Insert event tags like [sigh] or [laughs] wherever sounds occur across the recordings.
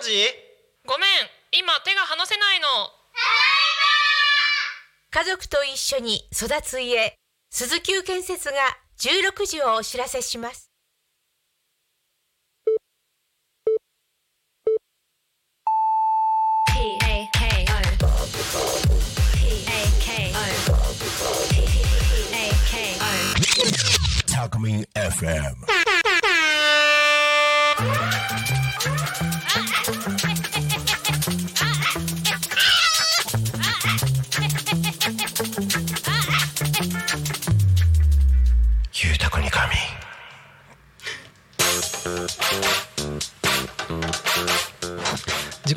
時ごめん。今手が離せないの。家族と一緒に育つ家。鈴木建設が16時をお知らせします。タコミン FM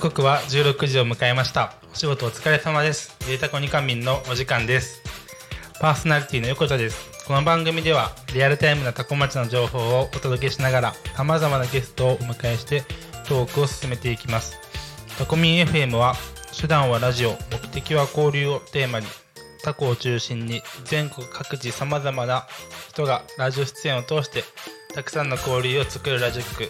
刻は16時を迎えました。お仕事お疲れ様です。ゆうたこにかみんのお時間です。パーソナリティの横田です。この番組ではリアルタイムなタコ町の情報をお届けしながら様々なゲストをお迎えしてトークを進めていきます。タコミン FM は手段はラジオ目的は交流をテーマにタコを中心に全国各地様々な人がラジオ出演を通してたくさんの交流を作るラジオ局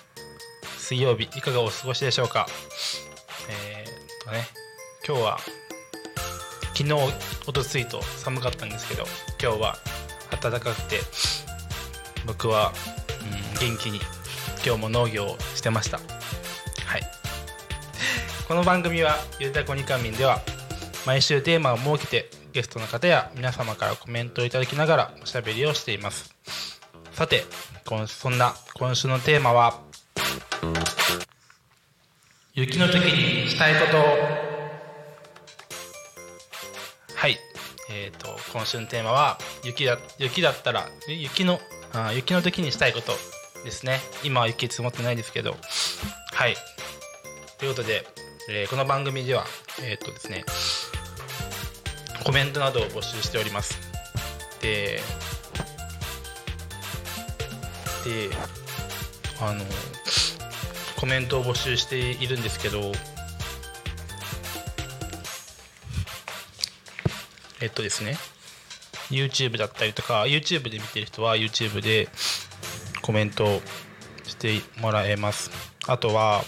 水曜日いかがお過ごしでしょうか？えー、とね今日は昨日おとついと寒かったんですけど今日は暖かくて僕は、うん、元気に今日も農業をしてました。はい。この番組は「ゆうたこにかみん」では毎週テーマを設けてゲストの方や皆様からコメントをいただきながらおしゃべりをしています。さてそんな今週のテーマは雪の時にしたいことはい。えっ、と今週のテーマは雪だ雪だったら雪のあ雪の時にしたいことですね。今は雪積もってないですけど。はい。ということで、えーこの番組ではえっ、とですねコメントなどを募集しております。でであのコメントを募集しているんですけどえっとですね YouTube だったりとか YouTube で見てる人は YouTube でコメントしてもらえます。あとは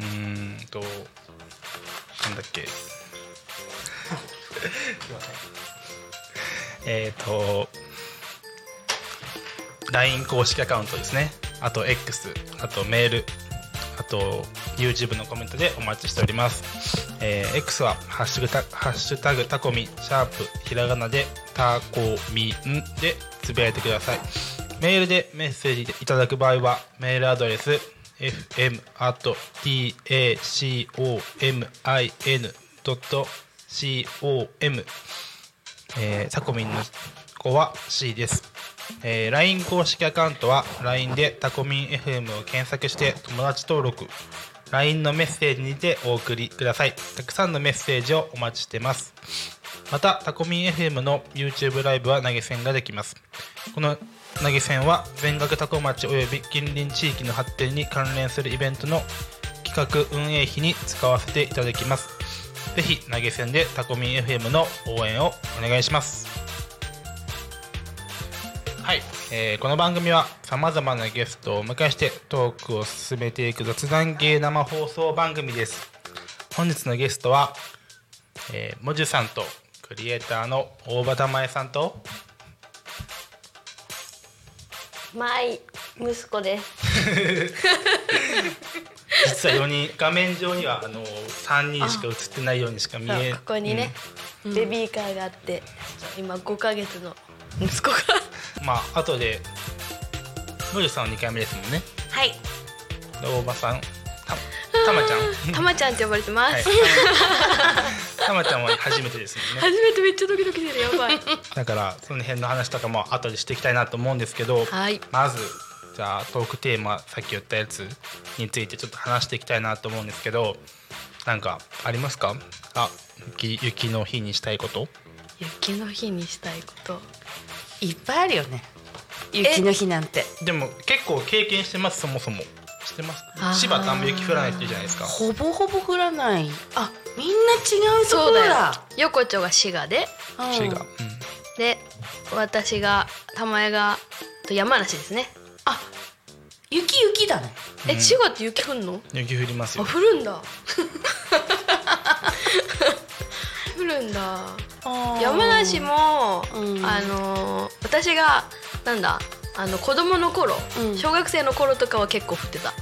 うーんとなんだっけ。[laughs] えっと LINE 公式アカウントですね。あと X あとメール。あと YouTube のコメントでお待ちしております、えー X はハッシュタグハッシュタグタコミシャープひらがなでタコミンでつぶやいてください。メールでメッセージいただく場合はメールアドレス fm.tacomin.com えー、タコミンの子は C です、えー LINE 公式アカウントは LINE でタコミン FM を検索して友達登録 LINE のメッセージにてお送りください。たくさんのメッセージをお待ちしてます。またタコミン FM の YouTube ライブは投げ銭ができます。この投げ銭は全額タコ町および近隣地域の発展に関連するイベントの企画運営費に使わせていただきます。ぜひ投げ銭でタコミン FM の応援をお願いします。はい、えーこの番組はさまざまなゲストをお迎えしてトークを進めていく雑談系生放送番組です。本日のゲストは、えー、もじゅさんとクリエイターの大場玉江さんと。マイ息子です。[laughs] 実は4人画面上にはあの3人しか映ってないようにしか見えここにね、ベビーカーがあって、今5ヶ月の息子が。うんまあ後でのりさんは2回目ですもんねはい。で大場さんたたまちゃんたまちゃんって呼ばれてまはいす。たまちゃんは初めてですもんね初めてめっちゃドキドキしてるやばい。だからその辺の話とかも後でしていきたいなと思うんですけど、はい。まずじゃあトークテーマさっき言ったやつについてちょっと話していきたいなと思うんですけどなんかありますか？あ雪雪の日にしたいこと雪の日にしたいこといっぱいあるよね。雪の日なんて。でも結構経験してますそもそも。してます芝ってあんま雪降らないって言うじゃないですか。ほぼほぼ降らない。あみんな違うところそうだ横丁が滋賀で。うん。滋賀、で私が玉江がと山梨ですね。あ雪雪だね。え滋賀って雪降んの？うん、雪降りますあよ降るんだ。[laughs] [laughs] 降るんだ山梨も、うん。あのー私がなんだあの子供の頃、うん。小学生の頃とかは結構降ってた。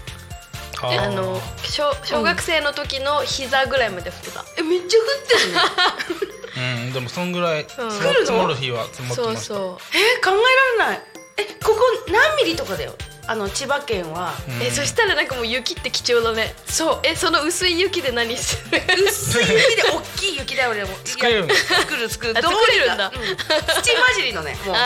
あの小小学生の時の膝ぐらいまで降ってた、えめっちゃ降ってるね [laughs] うんでもそんぐらい積も,、来るの積もる日は積もってそうました。そえ考えられない。えここ何ミリとかだよ？あの千葉県はう、うん。えそしたらなんかもう雪って貴重だね。そう。えその薄い雪で何する？薄い。雪で大きい雪だよ俺も作れる作る作る。あどう作れるんだ。う土混じりのねもう最後。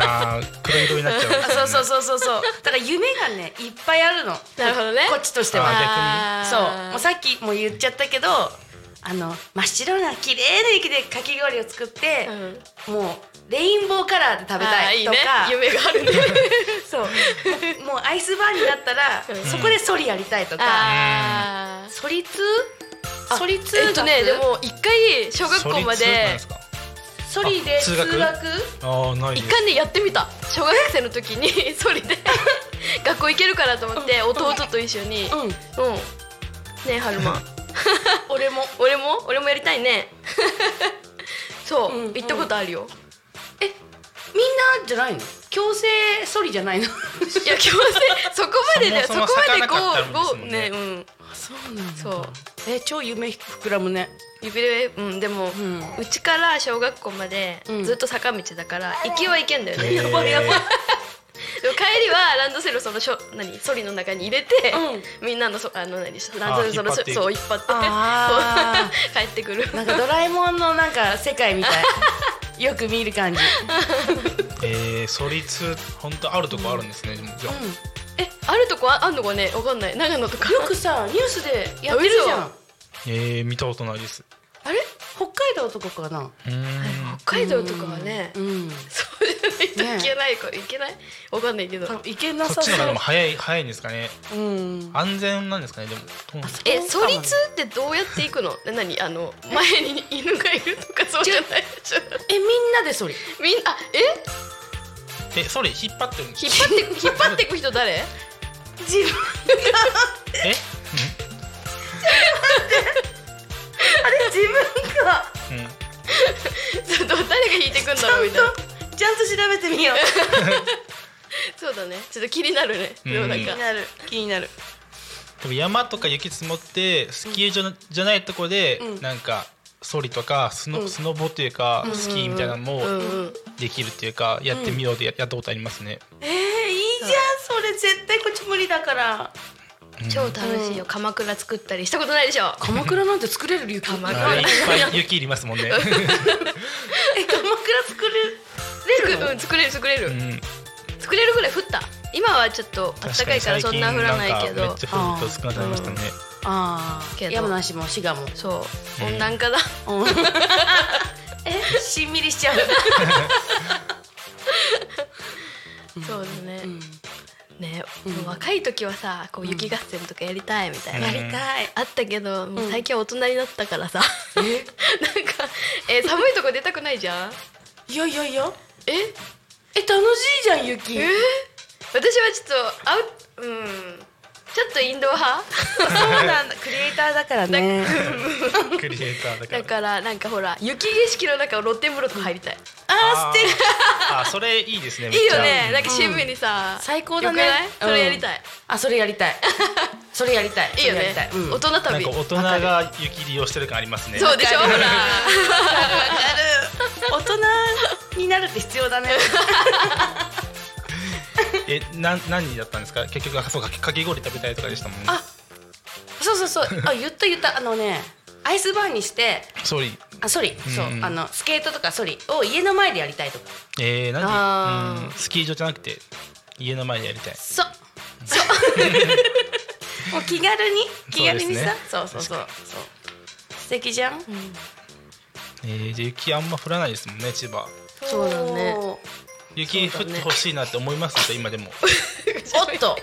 はあー黒色になっちゃう。あそうそうそうそう。そうだから夢がねいっぱいあるの。なるほどね。こっちとしては。あそう。もうさっきも言っちゃったけどあの真っ白な綺麗な雪でかき氷を作ってう、ん。もうレインボーカラーで食べたいとか。ね。夢があるね。[laughs] そう。もうアイスバーになったら、うんそこでソリやりたいとか、ソリ通あソリ通えっとねでも一回小学校までソリであ通学？一回ねやってみた。小学生の時に [laughs] それで [laughs] 学校行けるからと思って弟と一緒に。うん。うん。ねえはるま。俺も。俺も？俺もやりたいね。そう、うん。行ったことあるよえみんなじゃないの？強制ソリじゃないの？いや強制そこまでねそもそこまでゴーね。ねうん。そうなんそう。え超夢膨らむね。指でうんでも、ん。うちから小学校までうん。ずっと坂道だから行きは行けんだよね、やばいやばいでも帰りはランドセルそのしょ何ソリの中に入れて、みんなのそあの何ランドセルその引っ張っていく。そう引っ張って。[laughs] 帰ってくる。なんかドラえもんのなんか世界みたい。[laughs] よく見る感じ。[laughs] えー、ソリツ本当あるとこあるんですね、でもじゃあ。えあるとこああんのかね？わかんない。長野とか。よくさニュースでやってるじゃん。えー、見たことないです北海道とかかな。北海道とかはね、うん。そうじゃないといけないか、いけない？わかんないけど。多分行けなそさそう。っちの方がでも早い早いんですかね。うん。安全なんですかね？でもえソリツってどうやって行くの？[laughs] な何？あの前に犬がいるとかそうじゃないでしょ？えみんなでソリみんなあえ？えそれ引っ張ってる引っ張って引っ張っていく人誰？自分え？あ [laughs] れ自分が。うん、うん、ちょっと誰が引いてくんだろうみたいな。ちゃんと調べてみよう。そうだね。ちょっと気になるね。うん。でもなんか気になる。気になる。でも山とか雪積もってスキー場じゃないとこで、うん。なんかソリとかスノ,、うん。スノボというか、スキーみたいなのもうんうんできるっていうか、やってみようでややったことありますね、えー、いいじゃん。それ絶対こっち無理だから超楽しいよ。鎌倉作ったりしたことないでしょ？鎌倉なんて作れる雪鎌あ倉れいっぱい雪いりますもんね、[laughs] え鎌倉作れれるの？うん作れる作れる、うん、作れるぐらい降った？今はちょっとあったかいからそんな降らないけど。確かに最近なんかめっちゃ降ると少なくなりましたね、あけど。あ山梨も滋賀も。そう。温暖化だ、うん。[laughs] え？[laughs] しんみりしちゃう。そうだね、うんね、若い時はさこう雪合戦とかやりたいみたいな、うん。やりたい。あったけどもう最近は大人になったからさ、え？[laughs] なんかえ寒いとこ出たくないじゃん？いやいやいや。え？え楽しいじゃん雪。え？私はちょっとアウうんちょっとインドア派？そうなんだ。クリエイターだからね。クリエイターだから。だからなんかほら雪景色の中を露天風呂とか入りたい。あー素敵。あーそれいいですねいいよね。なんか趣味にさ、最高だね。それやりたい、あそれやりたい。それやりたい。いいよね。それやりたい、うん、大人なん旅か大人が雪利用してる感ありますね。そうでしょ？ほら。[laughs] 大人になるって必要だね [laughs] えなん何だったんですか？結局あそうかかき氷食べたいとかでしたもんね。あそうそうそう。あ言った言った。あのねアイスバーにしてソリ。あソリ、そう。うんあのスケートとかソリ。を家の前でやりたいとか。えー、あー。なんで、うん、スキー場じゃなくて家の前でやりたい。そう。そう。[laughs] もう気軽に？気軽にさ？そう,、そうそうそう。素敵じゃん、えー、で雪あんま降らないですもんね千葉。そうだね雪降ってほしいなって思います今でも。[laughs] おっと。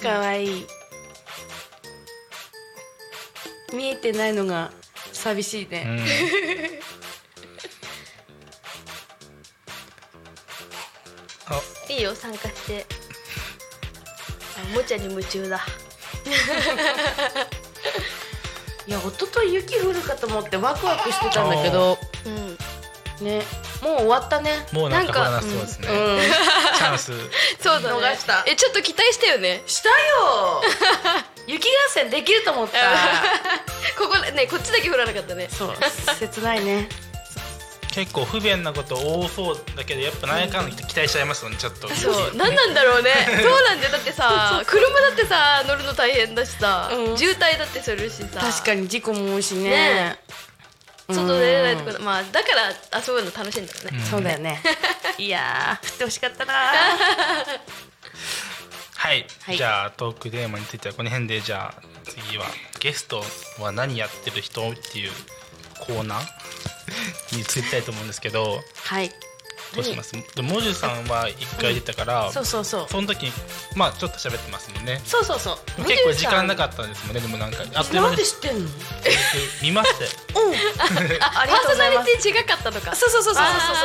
[laughs] かわい。い見えてないのが寂しいうね、ん。あ。いいよ参加してあおもちゃに夢中だ [laughs] いや一昨日雪降るかと思ってワクワクしてたんだけどうん。ね。もう終わったね。もうなんか降なんかそうですね、うん。チャンス。[laughs] そうだね。逃した。えちょっと期待したよね。したよ。[laughs] 雪合戦できると思った。[laughs] ここねこっちだけ降らなかったね。そう切ないね結構不便なこと多そうだけどやっぱ何やかんだ期待しちゃいますよねちょっと。そう何なんだろうね。[laughs] そうなんだよ。だってさ車だってさ乗るの大変だしさ、うん。渋滞だってするしさ。確かに事故も多いしね。ね。外出れないとうんこまあだから遊ぶの楽しいんだよね、そうだよね。[laughs] いやー。降ってほしかったな。[laughs] はい、はい。じゃあトークテーマについてはこの辺で。じゃあ次はゲストは何やってる人っていうコーナー？についてたいと思うんですけど。はい。どうします？でももじゅさんは一回出たから、そうそうそう。その時にまあちょっと喋ってますもんね。そうそうそう。結構時間なかったんですもんね。でもなんかあっというで知ってんの？僕見ましたよ。[laughs] あありパーソがとうございます。ナリティ違かったのか。そうそうそうそうそうそう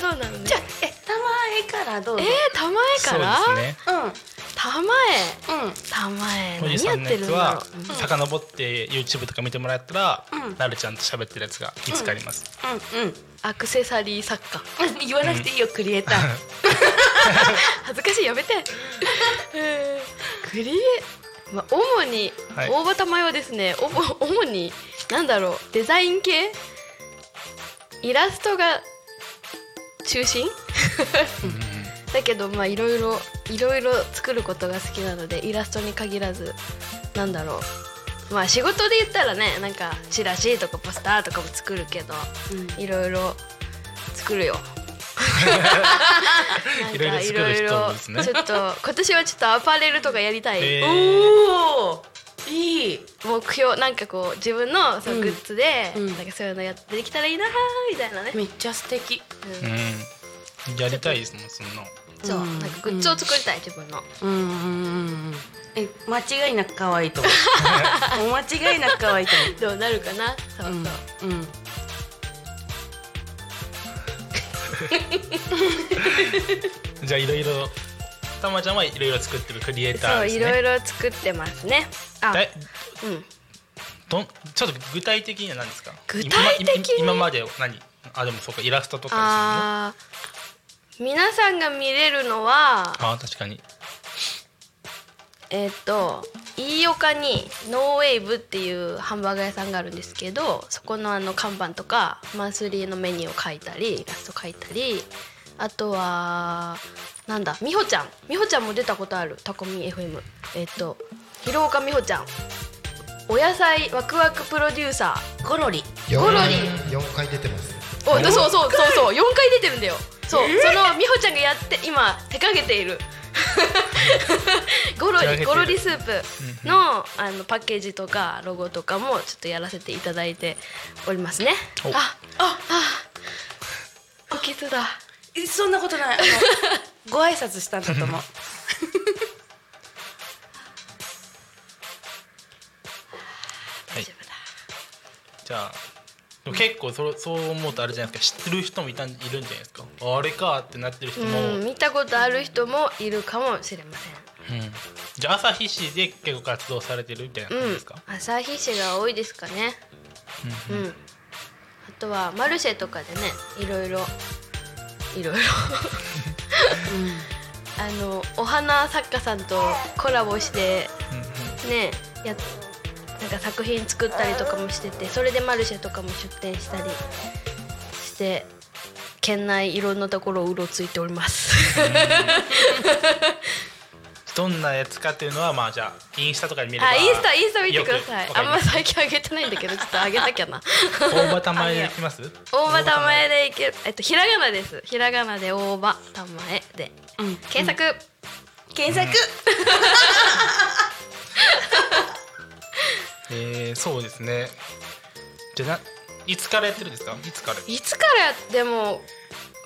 そう。なのねじゃあえたまえからどうぞ。えー、たまえそから？うですね。たまえうんうん。たまえ。おじさ何やってるんだろう。遡って YouTube とか見てもらったら、うん。なるちゃんと喋ってるやつが見つかります、うん。アクセサリー作家。うん。言わなくていいよクリエイター。[laughs] 恥ずかしいやめて。えークリエまあ主に、はい。大場玉江はですね。おぼ主になんだろう。デザイン系？イラストが中心？だけどまあいろいろいろいろ作ることが好きなのでイラストに限らずなんだろう。まあ仕事で言ったらねなんかチラシとかポスターとかも作るけどいろいろ作るよ。[laughs] いろいろ作る人ですね。ちょっと今年はちょっとアパレルとかやりたい、えー。おおいい。目標なんかこう自分のそのうん。グッズで、うん。なんかそういうのやってできたらいいなーみたいなね、めっちゃ素敵。うん。やりたいですもんそんなそう、うん。なんかグッズを作りたい自分の、うんうんうんうん。え間違いなく可愛いと思う。[laughs] もう間違いなく可愛いと思う。どうなるかな？そうそう、うんうん。[laughs] じゃあいろいろたまちゃんはいろいろ作ってるクリエイターですね。そういろいろ作ってますね。あうん。どんちょっと具体的には何ですか？具体的に？今今までは何？あでもそうかイラストとかあー皆さんが見れるのはあー確かに。えっ、と飯岡にノーウェーブっていうハンバーガー屋さんがあるんですけどそこのあの看板とかマンスリーのメニューを描いたりイラスト描いたりあとはなんだ美穂ちゃん。美穂ちゃんも出たことある？タコミ FM えっ、と広岡美穂ちゃん。お野菜ワクワクプロデューサゴロリ。ゴロリ。四回出てます。ーおそうそうそうそう4回出てるんだよそう、その美穂ちゃんがやって今 [laughs] 手掛けている。ゴロリゴロリスープのあのパッケージとかロゴとかもちょっとやらせていただいておりますね。お。あああ。不吉だ。えそんなことない。あの [laughs] ご挨拶したんだと思う。[laughs] はい。じゃあ結構そそう思うとあれじゃないですか。知ってる人もいたんいるんじゃないですか。あれかってなってる人も、うん見たことある人もいるかもしれません。うん。じゃあ朝日市で結構活動されてるみたいな感じですか、うん、朝日市が多いですかね。うん、あとはマルシェとかでねいろいろいろいろ。[laughs] あのお花作家さんとコラボしてねやなんか作品作ったりとかもしててそれでマルシェとかも出店したりして県内いろんなところをうろついております。どんなやつかっていうのはまあじゃあインスタとかで見ればあインスタインスタ見てください。あんます最近あげてないんだけどちょっとあげなきゃな。大場玉江できます？大場玉江でいける。えっとひらがなです。ひらがなで大場玉江で。うん。検索、検索 [laughs] えー、そうですね。じゃあないつからやってるんですか？いつから？いつからやでも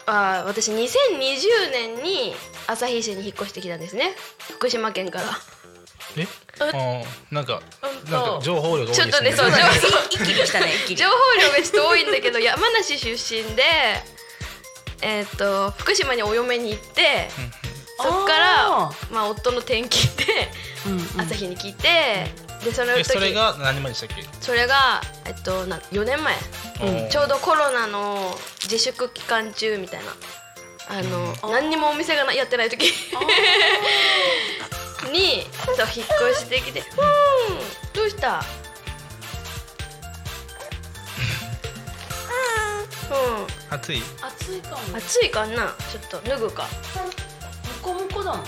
あー私2020年に旭市に引っ越してきたんですね。福島県から。え？あーなんかうんと。なんか情報量が多いちょっとねですねそう情報一気にしたね [laughs] 一気に。情報量がちょっと多いんだけど山梨出身でえっ、と福島にお嫁に行ってそっからあまあ夫の転勤でうん朝日に来て、でその時えそれが何万でしたっけ？それがえっとな4年前、うん。ちょうどコロナの自粛期間中みたいな。あの、何にもお店がなやってない時。にそう引っ越してきて「うん。どうした?」うん。暑い？暑いかも。暑いかな？ちょっと脱ぐかムコムコだもん。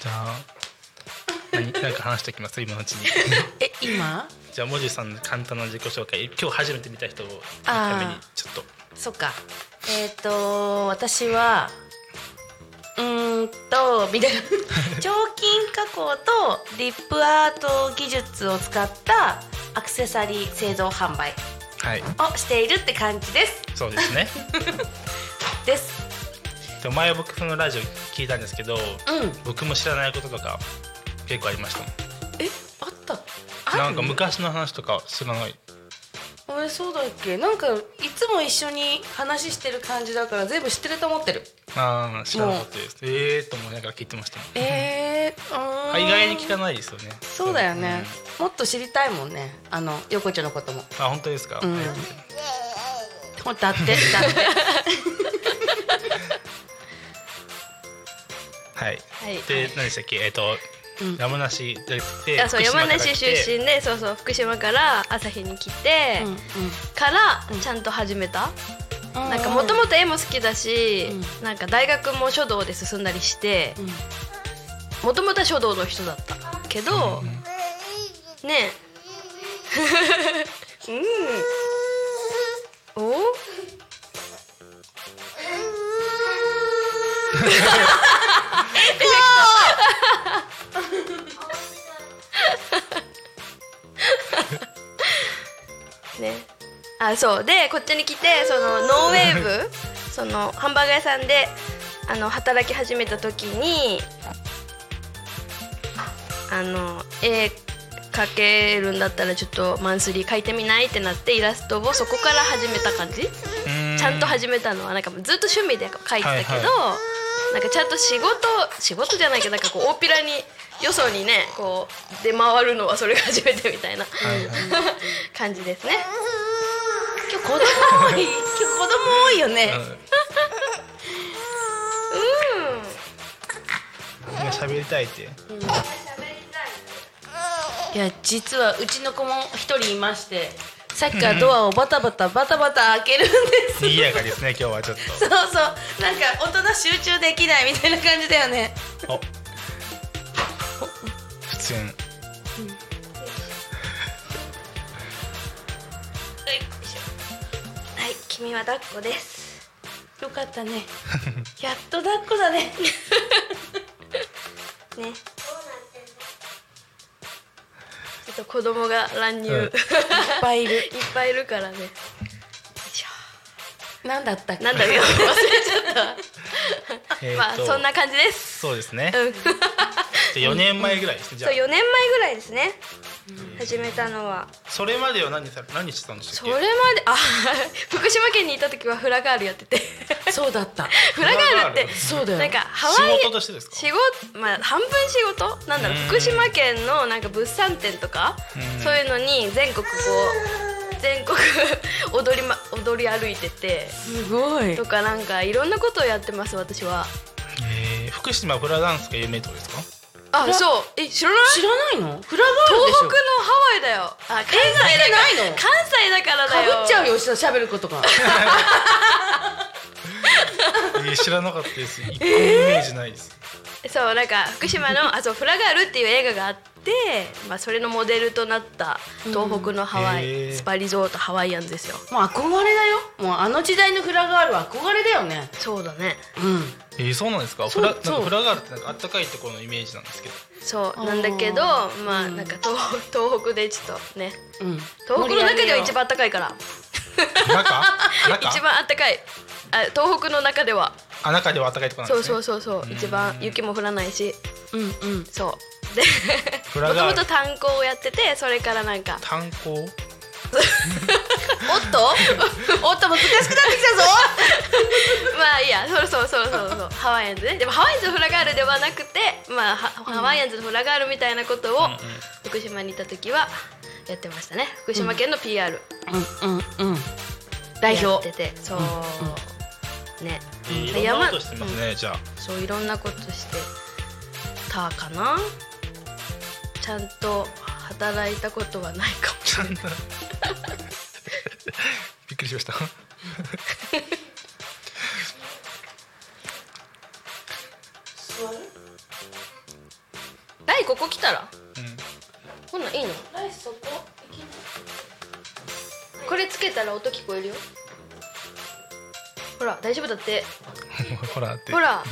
じゃあ [laughs] 何何か話しておきます今のうちに。え今？じゃあもじさんの簡単な自己紹介。今日初めて見た人をためにちょっと。そっか。えっ、と私はうーんとみたいな。[laughs] 彫金加工とリップアート技術を使ったアクセサリー製造販売。はいをしているって感じです。そうですね。[laughs] です。で前僕そのラジオ聞いたんですけどうん。僕も知らないこととか結構ありましたもん。えあった？なんか昔の話とか知らない？俺そうだっけ？なんかいつも一緒に話してる感じだから全部知ってると思ってる。ああ知らなかったです。ええー、と思いながら聞いてましたもん。えー、うー。んあ意外に聞かないですよね。そうだよね、もっと知りたいもんね。あの横丁のことも。あ本当ですか、うん。ありがとうございますほんとだって。だって。[laughs] はい、はい。で何でしたっけ？えっ、と、うん山梨であそう山梨出身でそうそう福島から朝日に来て、うんからちゃんと始めた、うんなんかもともと絵も好きだし、うなんか大学も書道で進んだりしてもともとは書道の人だった。けど、ね。え [laughs] うん。お？[laughs] [laughs] [laughs] ね。あそう。でこっちに来てそのノーウェーブそのハンバーガー屋さんであの働き始めた時にあの絵描けるんだったらちょっとマンスリー描いてみないってなってイラストをそこから始めた感じ？ちゃんと始めたのはなんかずっと趣味で描いてたけど、はい。なんかちゃんと仕事仕事じゃないけどなんかこう大っぴらによそにねこう出回るのはそれが初めてみたいなはいはい。感じですね。今日子供多い。今日子供多いよね。うん。今喋りたいって。いや実はうちの子も一人いましてさっきからドアをバタバタバタバタ開けるんです。賑やかですね今日はちょっそうそう。なんか大人集中できないみたいな感じだよねとお出演はい、君は抱っこです。よかったね [laughs] やっと抱っこだねね。ちょっと子供が乱入、うんいっいっぱいいる [laughs] ぱいいるからね。なんだったなんだよ、忘れちゃっ [laughs] えーた。まあ、とそんな感じです。そうですねうん。じゃあ4年前ぐらいですねじゃそう、あ4年前ぐらいですね。始めたのは。それまでは何さ何してたんでしたっれまで、あ、[laughs] 福島県にいた時はフラガールやってて。そうだった。[laughs] フラガールって。そうだよ。なんかハワイ仕事としてですか？仕事まあ半分仕事？なんだろううん。福島県のなんか物産展とか？うん。そういうのに全国こう全国 [laughs] 踊り,、ま、踊り歩いてて。すごい。とかなんかいろんなことをやってます私は。えー福島フラダンスが有名ってことですか？あそう。え知らない？知らないの？フラガール東でしょ。北のハワイだよ。あ関西だから。ないの？関西だからだよ。かぶっちゃうよしゃべることが。[laughs] え知らなかったです。一個もイメージないです。そうなんか福島のあそうフラガールっていう映画があって、まあそれのモデルとなった東北のハワイ、へー。スパリゾートハワイアンズですよ。もう憧れだよ。もうあの時代のフラガールは憧れだよね。そうだね。うんえー、そうなんですか？そうフラフラガールってなんかあったかいところのイメージなんですけど。そうなんだけどまあなんか東東北でちょっとね。うん。東北の中では一番暖かいから。中？中？[laughs] 一番暖かい。あ東北の中では。あ中ではあったかいところなんそうですね。そうそうそう一番雪も降らないし。うんうん。そう。でもともと炭鉱をやっててそれからなんか。炭鉱？[laughs] おっと？おっと難しくなってきたぞまあいいやそうそうそうそうそう。[laughs] ハワイアンズね。でもハワイアンズのフラガールではなくてまあはハワイアンズのフラガールみたいなことを福島にいた時はやってましたね。福島県の PR うん。うん。うん。代やっ表てて。そう。ね。えーいろんなことしてますね、じゃあ。そういろんなことしてたかな。ちゃんと働いたことはないかもちゃんと。[laughs] びっくりしました [laughs] ライここ来たら？うんこんなんいいの？ライそこ？これつけたら音聞こえるよ。ほら大丈夫だって。ほらって。ほら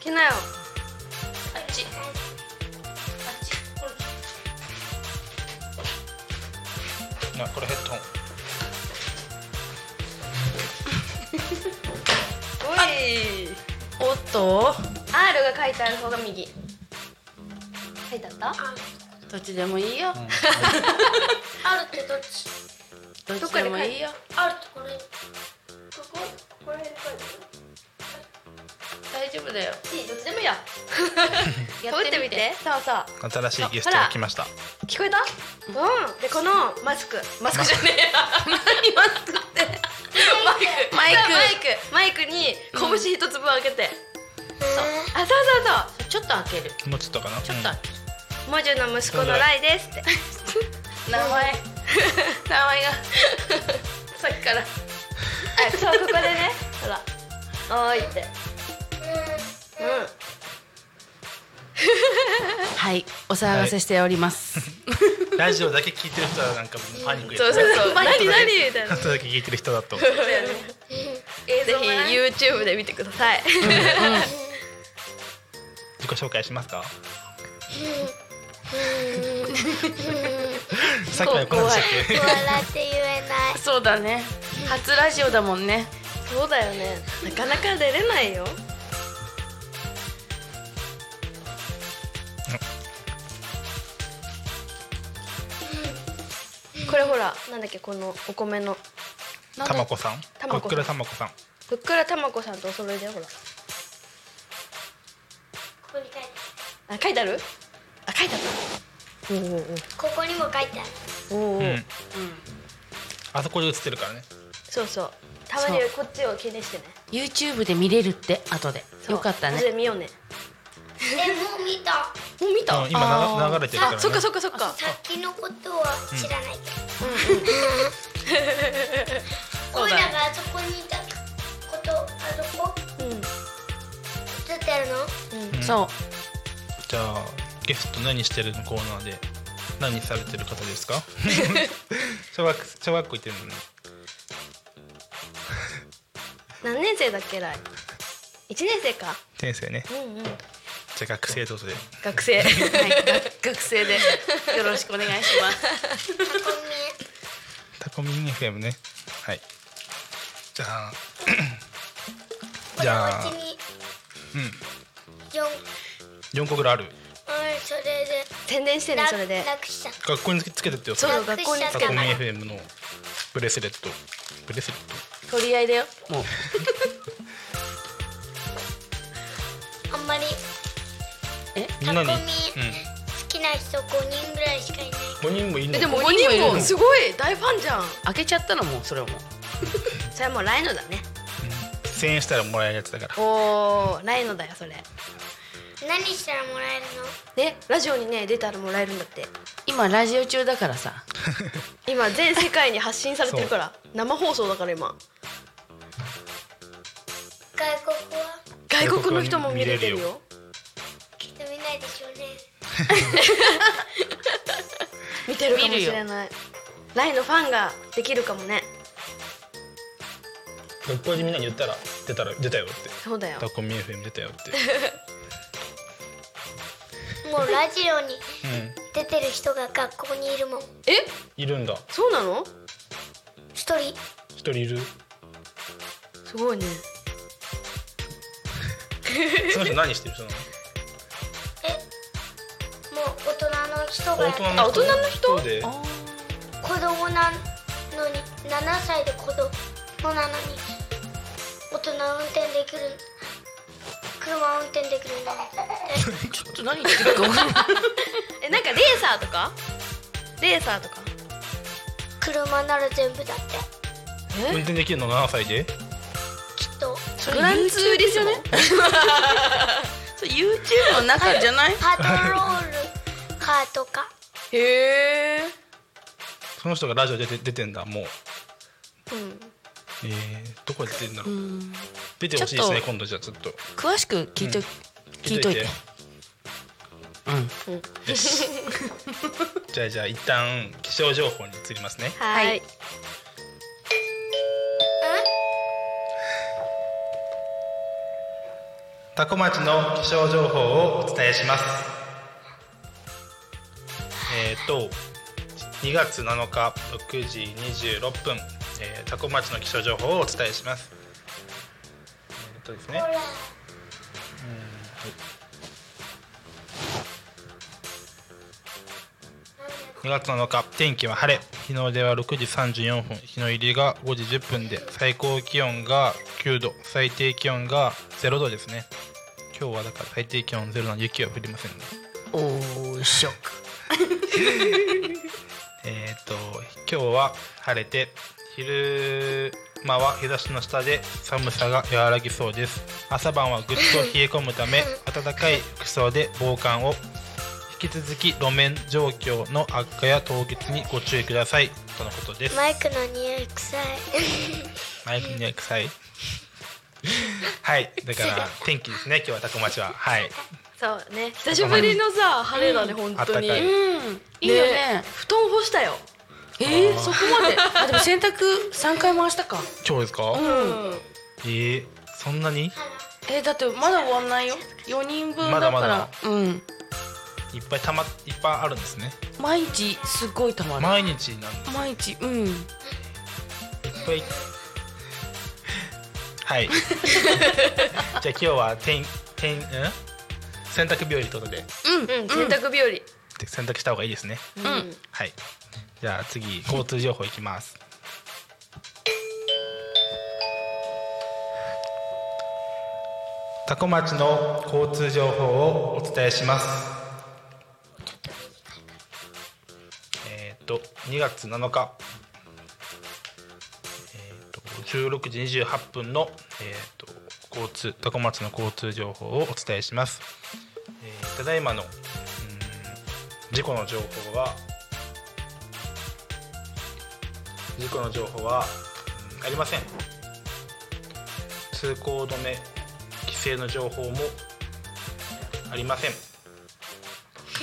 来なよ。あっち。あこれヘッドホン。おいおっと R が書いてある方が右。書いてあった？どっちでもいいよ。[laughs] あるってどっち？どっちでもいいよ。ある。ってこれ？ここ？これで書いて大丈夫だよ。どっちでもいいや。[laughs] やってみて。そうそう。新しいゲストが来ました。聞こえた？うん。でこのマスク。マスクじゃねえや。何マスクって？マイク。マイク。マイク。に拳一つ分開けて、あそうそうちょっと開ける。もうちょっとかな？ちょっと。うモジュの息子のライですって。[laughs] 名前。[laughs] 名前が。さっきから。あそうここでね。ほら。おーいって。うんはいお騒がせしております、うんラジオだけ聞いてる人はなんかもうパニックそうそうそう。何何みたいなあとだけ聞いてる人だと。ぜひ YouTube で見てください。自己紹介しますか？[laughs] さっきまでこんなんでしたっけ？笑って言えない。そうだね。初ラジオだもんね。そうだよね。なかなか出れないよこれほらなんだっけこのお米の。たまこさん？たまこさん。こっくらたまこさん。ふっくらたまこさんとお揃いだよほら。ここに書いてあ書いてある？あ書いてあった。おおあるここにも書いてある。おお、う。ん。あそこで映ってるからね。そうそう。たまにこっちを気にしてね。YouTube で見れるって後で。よかった後でね見ようね。えもう見たもう見た。うん今な流れてるからね。あそっかそっかそっか。さっきのことは知らない。けど、オイラがあそこにいたことあそこ？うん。映ってるの？そう。じゃあゲスト何してるのコーナーで何されてる方ですか？[laughs] 小学小学校行ってるのに。何年生だっけ来一年生か。先生ね。うんうんじゃあ学生ということで。学生。[laughs] はい。学学生で。よろしくお願いします。タコミン。FM ね。はい。じゃあ。じゃあ。うん。四。4個ぐらいある？うんそれで。宣伝してねなそれで。学校につけてってよそうれ学校につタコミンけて FM のブレスレット。ブレスレット。取り合いだよ。もう。[laughs] あんまりタコミ好きな人5人ぐらいしかいない。5人もいるの？えでも5五人もいるの。人もすごい大ファンじゃん。開けちゃったのもうそれはもう。それはもうライノだね。1000円したらもらえるやつだから。おおライノだよそれ。何したらもらえるの？ねラジオにね出たらもらえるんだって。今ラジオ中だからさ。[laughs] 今全世界に発信されてるから。生放送だから今。外国は？外国の人も見れてるよ [laughs] 見てるかもしれない。ライのファンができるかもね。六本木みんなに言ったら出たら出たよって。そうだよ。タコミ FM 出たよって。[laughs] もうラジオにう出てる人が学校にいるもん。え？んいるんだ。そうなの？一人。一人いる。すごいね。その人何してる？人なの人がやって大あ大人の人？で。子供なのに7歳で子供なのに大人運転できる車運転できるんだ [laughs] ちょっと何言ってるか分かんない。[laughs] えなんかレーサーとか？レーサーとか？車なら全部だって。運転できるの7歳で？きっと。グランツーリスモそれ YouTube の中じゃない？パトロールカーとか。へえ。その人がラジオ出て出てんだもう。うん。えー、どこで出てんだろう。うん。出てほしいですね今度じゃあちょっと。詳しく聞いと、聞いといて。うん。よし。[laughs] じゃあじゃあ一旦気象情報に移りますね。はい。多古町の気象情報をお伝えしますと2月7日6時26分、えー、多古町の気象情報をお伝えします。えっ、とですね。ほら。2月7日天気は晴れ。日の出は6時34分。日の入りが5時10分で最高気温が9度。最低気温が0度ですね。今日はだから最低気温0度の雪は降りませんね。おーショック [laughs] えっ、と今日は晴れて昼間は日差しの下で寒さが和らぎそうです。朝晩はぐっと冷え込むため [laughs] 暖かい服装で防寒を。引き続き路面状況の悪化や凍結にご注意ください。とのことです。マイクの匂い臭い。[laughs] マイクには臭い。はいだから天気ですね今日はタコ町は。はいそうね。久しぶりのさ晴れだね本当に。うん。いいよね。布団干したよ。えー、そこまで？あでも洗濯3回回したか。今日ですか、うん。えー、そんなに？えー、だってまだ終わんないよ。4人分だから。まだまだ。うん。いっぱいたまいっぱいあるんですね。毎日すごいたまる。毎日なん毎日うん。いっぱい。はい。[laughs] じゃあ今日は天天ん洗濯日和ということで。うん洗濯日和。で洗濯した方がいいですね。うん。はい。じゃあ次交通情報いきます。多古町の交通情報をお伝えします。えっ、と2月7日。えー、と16時28分の、えー、と交通多古町の交通情報をお伝えします、えーただいまの。うん。事故の情報は事故の情報は、うんありません。通行止め規制の情報もありません。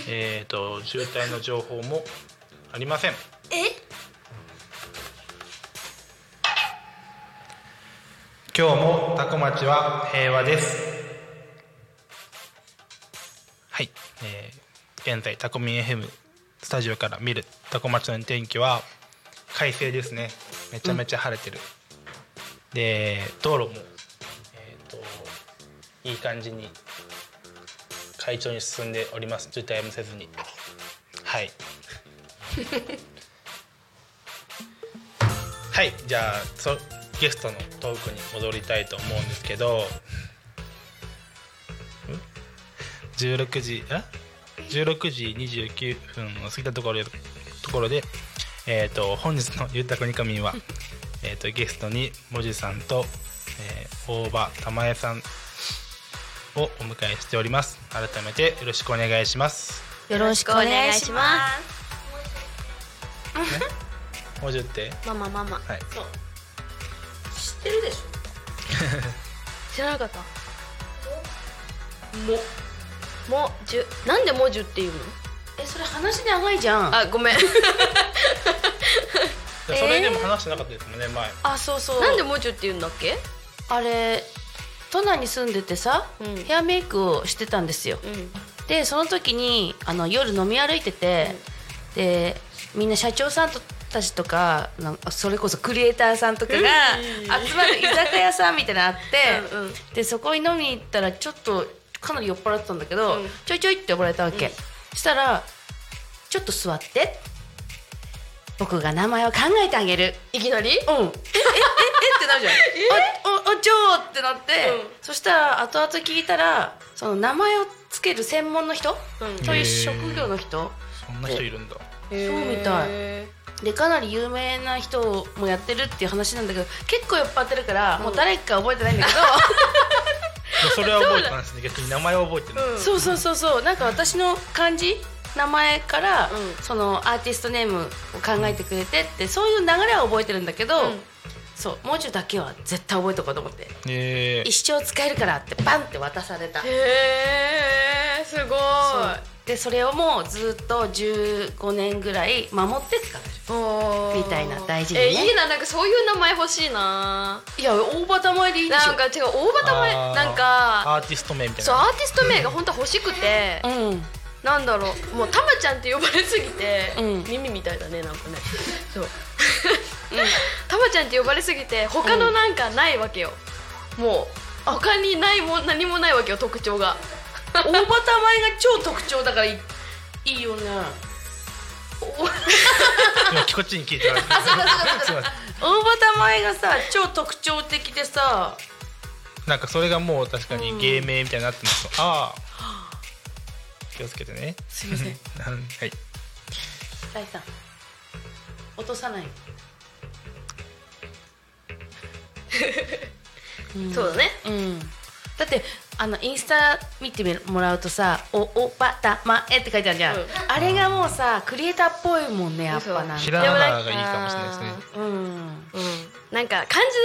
えっ、と渋滞の情報もありません。今日も多古町は平和です現在タコミン FM スタジオから見るタコ町の天気は快晴ですね。めちゃめちゃ晴れてる、で道路も、えー、といい感じに快調に進んでおります。渋滞もせずに。はい。[laughs] はい。じゃあそゲストのトークに戻りたいと思うんですけど。ん？16時あ？16時29分を過ぎたところでところで、えー、と本日の「ゆうたこにかみんは」[laughs] えー、とゲストにもじさんと、えー、大場玉江さんをお迎えしております。改めてよろしくお願いします。よろしくお願いします。[laughs] もじゅって。ママママはい。知ってるでしょ？[laughs] 知らなかった。ももじゅなんでもじゅっていうの？えそれ話長いじゃん。あごめん。[laughs] でそれでも話してなかったですもんね前。あそうそう。なんでもじゅって言うんだっけ？あれ都内に住んでてさ、うん。ヘアメイクをしてたんですよ。うん。でその時にあの夜飲み歩いてて、でみんな社長さんとたちとかなんかそれこそクリエイターさんとかが集まる居酒屋さんみたいなのあって、うんうん。でそこに飲みに行ったらちょっとかなり酔っ払ってたんだけど、うん。ちょいちょいって呼ばれたわけ、そしたら「ちょっと座って」僕が名前を考えてあげる。いきなり？うん、ええええってなるじゃん。[laughs] あ、あ、あ、じゃあってなって、うん。そしたら後々聞いたら、その名前をつける専門の人、うん。そういう職業の人、そんな人いるんだ。そうみたい。へでかなり有名な人もやってるっていう話なんだけど、結構酔っ払ってるから、もう誰か覚えてないんだけでも [laughs] それは覚えてたんですね。逆に名前は覚えてる、うんど、そうそうそうそう、なんか私の漢字。名前から、うん。そのアーティストネームを考えてくれてってそういう流れは覚えてるんだけど、うん。そう文字だけは絶対覚えとこうと思って。え。ー一生使えるからってバンって渡された。へえすごい。そうでそれをもうずっと15年ぐらい守って使ってみたいな大事にね。えいいななんかそういう名前欲しいな。いや大バタ前でいいでしょなんか違う大バ前なんかアーティスト名みたいそうアなーティスト名が本当は欲しくて。うん。なんだろうもうたまちゃんって呼ばれすぎて、うん。耳みたいだねなんかね。そう。[laughs] たまちゃんって呼ばれすぎて他のなんかないわけよ、もう他にないもん何もないわけよ特徴が大バタ前が超特徴だからいいいよね。今こっちに聞いて大バタ前がさ超特徴的でさ。なんかそれがもう確かに芸名みたいになってます、ああ。気をつけてね。すいません。[laughs] はい。大さん落とさない。[laughs] そうだね。うん。だってあのインスタ見てもらうとさ「おおばたまえ」って書いてあるじゃん、うん。あれがもうさクリエイターっぽいもんねやっぱなんか。がいいかもしれないですね。うんうん。なんか漢字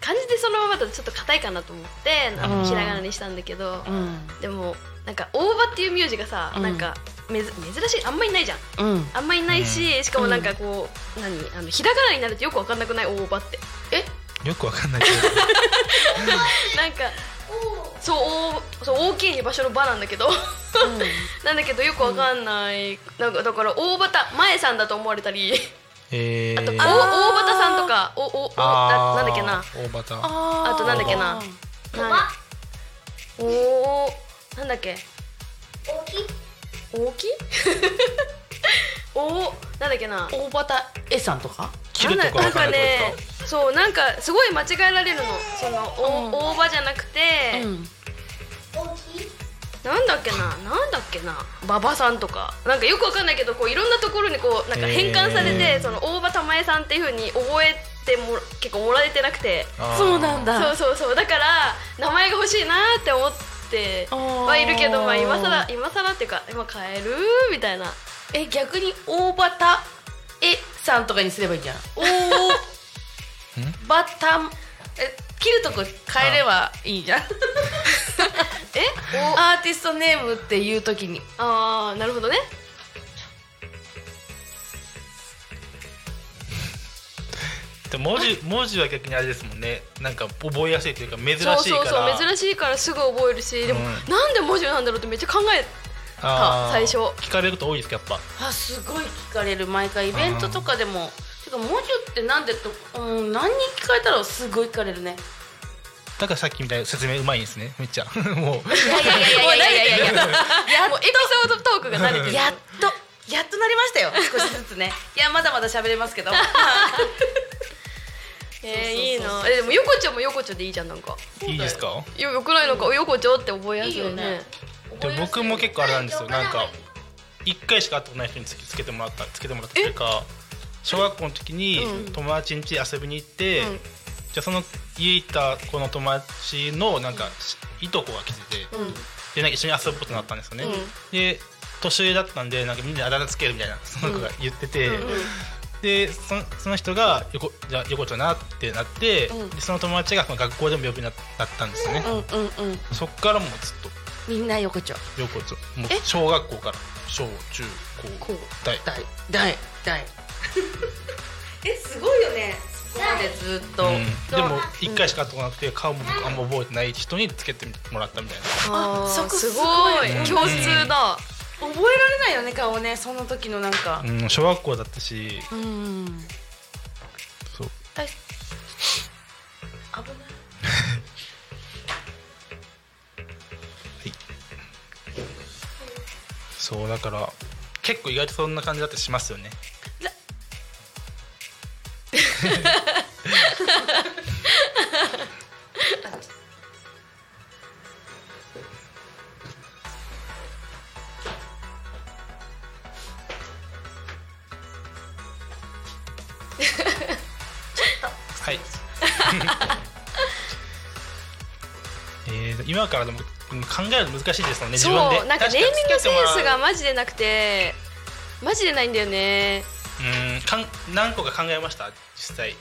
漢字でそのままだとちょっと硬いかなと思ってひらがなにしたんだけど、うん。でもなんか大葉っていう名字がさ、うん。なんかめず珍しいあんまりないじゃん。うん。あんまりないし、しかもなんかこう、何？あのひらがなになるとよくわかんなくない？大葉って。え？よくわかんないけど。[laughs] なんかそう大そう大きい場所の場なんだけど、[laughs] なんだけどよくわかんない、なんかだから大畑前さんだと思われたり、えー、あとお大畑さんとかおおおななんだっけな。大バタああとなんだっけな。おばなおおなんだっけ。大きい大きい [laughs] おなんだっけな。大バタさんとか？切るとこわかんないってことですか？そうなんかすごい間違えられるの。そのお、うん。大葉じゃなくて、うん。大きいなんだっけななんだっけな。馬場さんとか。なんかよくわかんないけどこういろんなところにこうなんか変換されて、その大場玉江さんっていうふうに覚えても結構もらえてなくて。そうなんそうだそうそう。だから名前が欲しいなって思ってはいるけどまあ今更今更っていうか今変える？みたいなえ逆に大バタえさんとかにすればいいじゃん？大 [laughs] バタえ切るとこ変えればいいじゃん？[laughs] え？アーティストネームっていう時に。ああなるほどね。でも文字文字は逆にあれですもんね。なんか覚えやすいというか珍しいから。そうそうそう珍しいからすぐ覚えるし。でも、うん。なんで文字なんだろうってめっちゃ考え最初聞かれること多いですかやっぱあすごい聞かれる。毎回イベントとかでも。てか文字ってなんでってうん何人聞かれたらすごい聞かれるね。だからさっきみたいな説明うまいんですね。めっちゃ。[laughs] もう。いやいやいやいやいや。いやいややっもうエピソードトークが慣れてるやっとやっとなりましたよ。少しずつね。いやまだまだ喋れますけど。[laughs] えー、いいな。えでも横丁も横丁でいいじゃんなんか。いいですか？よよくないのか。横丁って覚えやすいいいよねで僕も結構あれなんですよ。なんか一回しか会ったことない人につけつけてもらったつけてもらったというか小学校の時に友達ん家遊びに行って、うん。じゃあその家行った子の友達のなんかいとこが来てて、でなんか一緒に遊ぶことになったんですよね、で年上だったんでなんかみんなあだ名つけるみたいなその子が言ってて、でそのその人が横じゃあ横丁なってなって、でその友達がその学校でも呼ぶようにななったんですよね、うんうんうん。そっからもうずっとみんな横丁。横丁。もうえ？小学校から。小中高。大。大。大。大。[laughs] えすごいよね。そこまでずっと、うん。でも一回しか会ったことなくて顔も僕あんま覚えてない人につけてもらったみたいな。あーそこすすごごいい共通だ。覚えられないよね顔ねその時のなんか。うん。小学校だったし。うん。そう。はい危ない [laughs] そうだから結構意外とそんな感じだったりしますよね。はい。[laughs] えー、今からでもうん考えるの難しいですもんね自そうなんかネーミングセンスがまマジでなくてマジでないんだよね。うんかん何個か考えました？実際。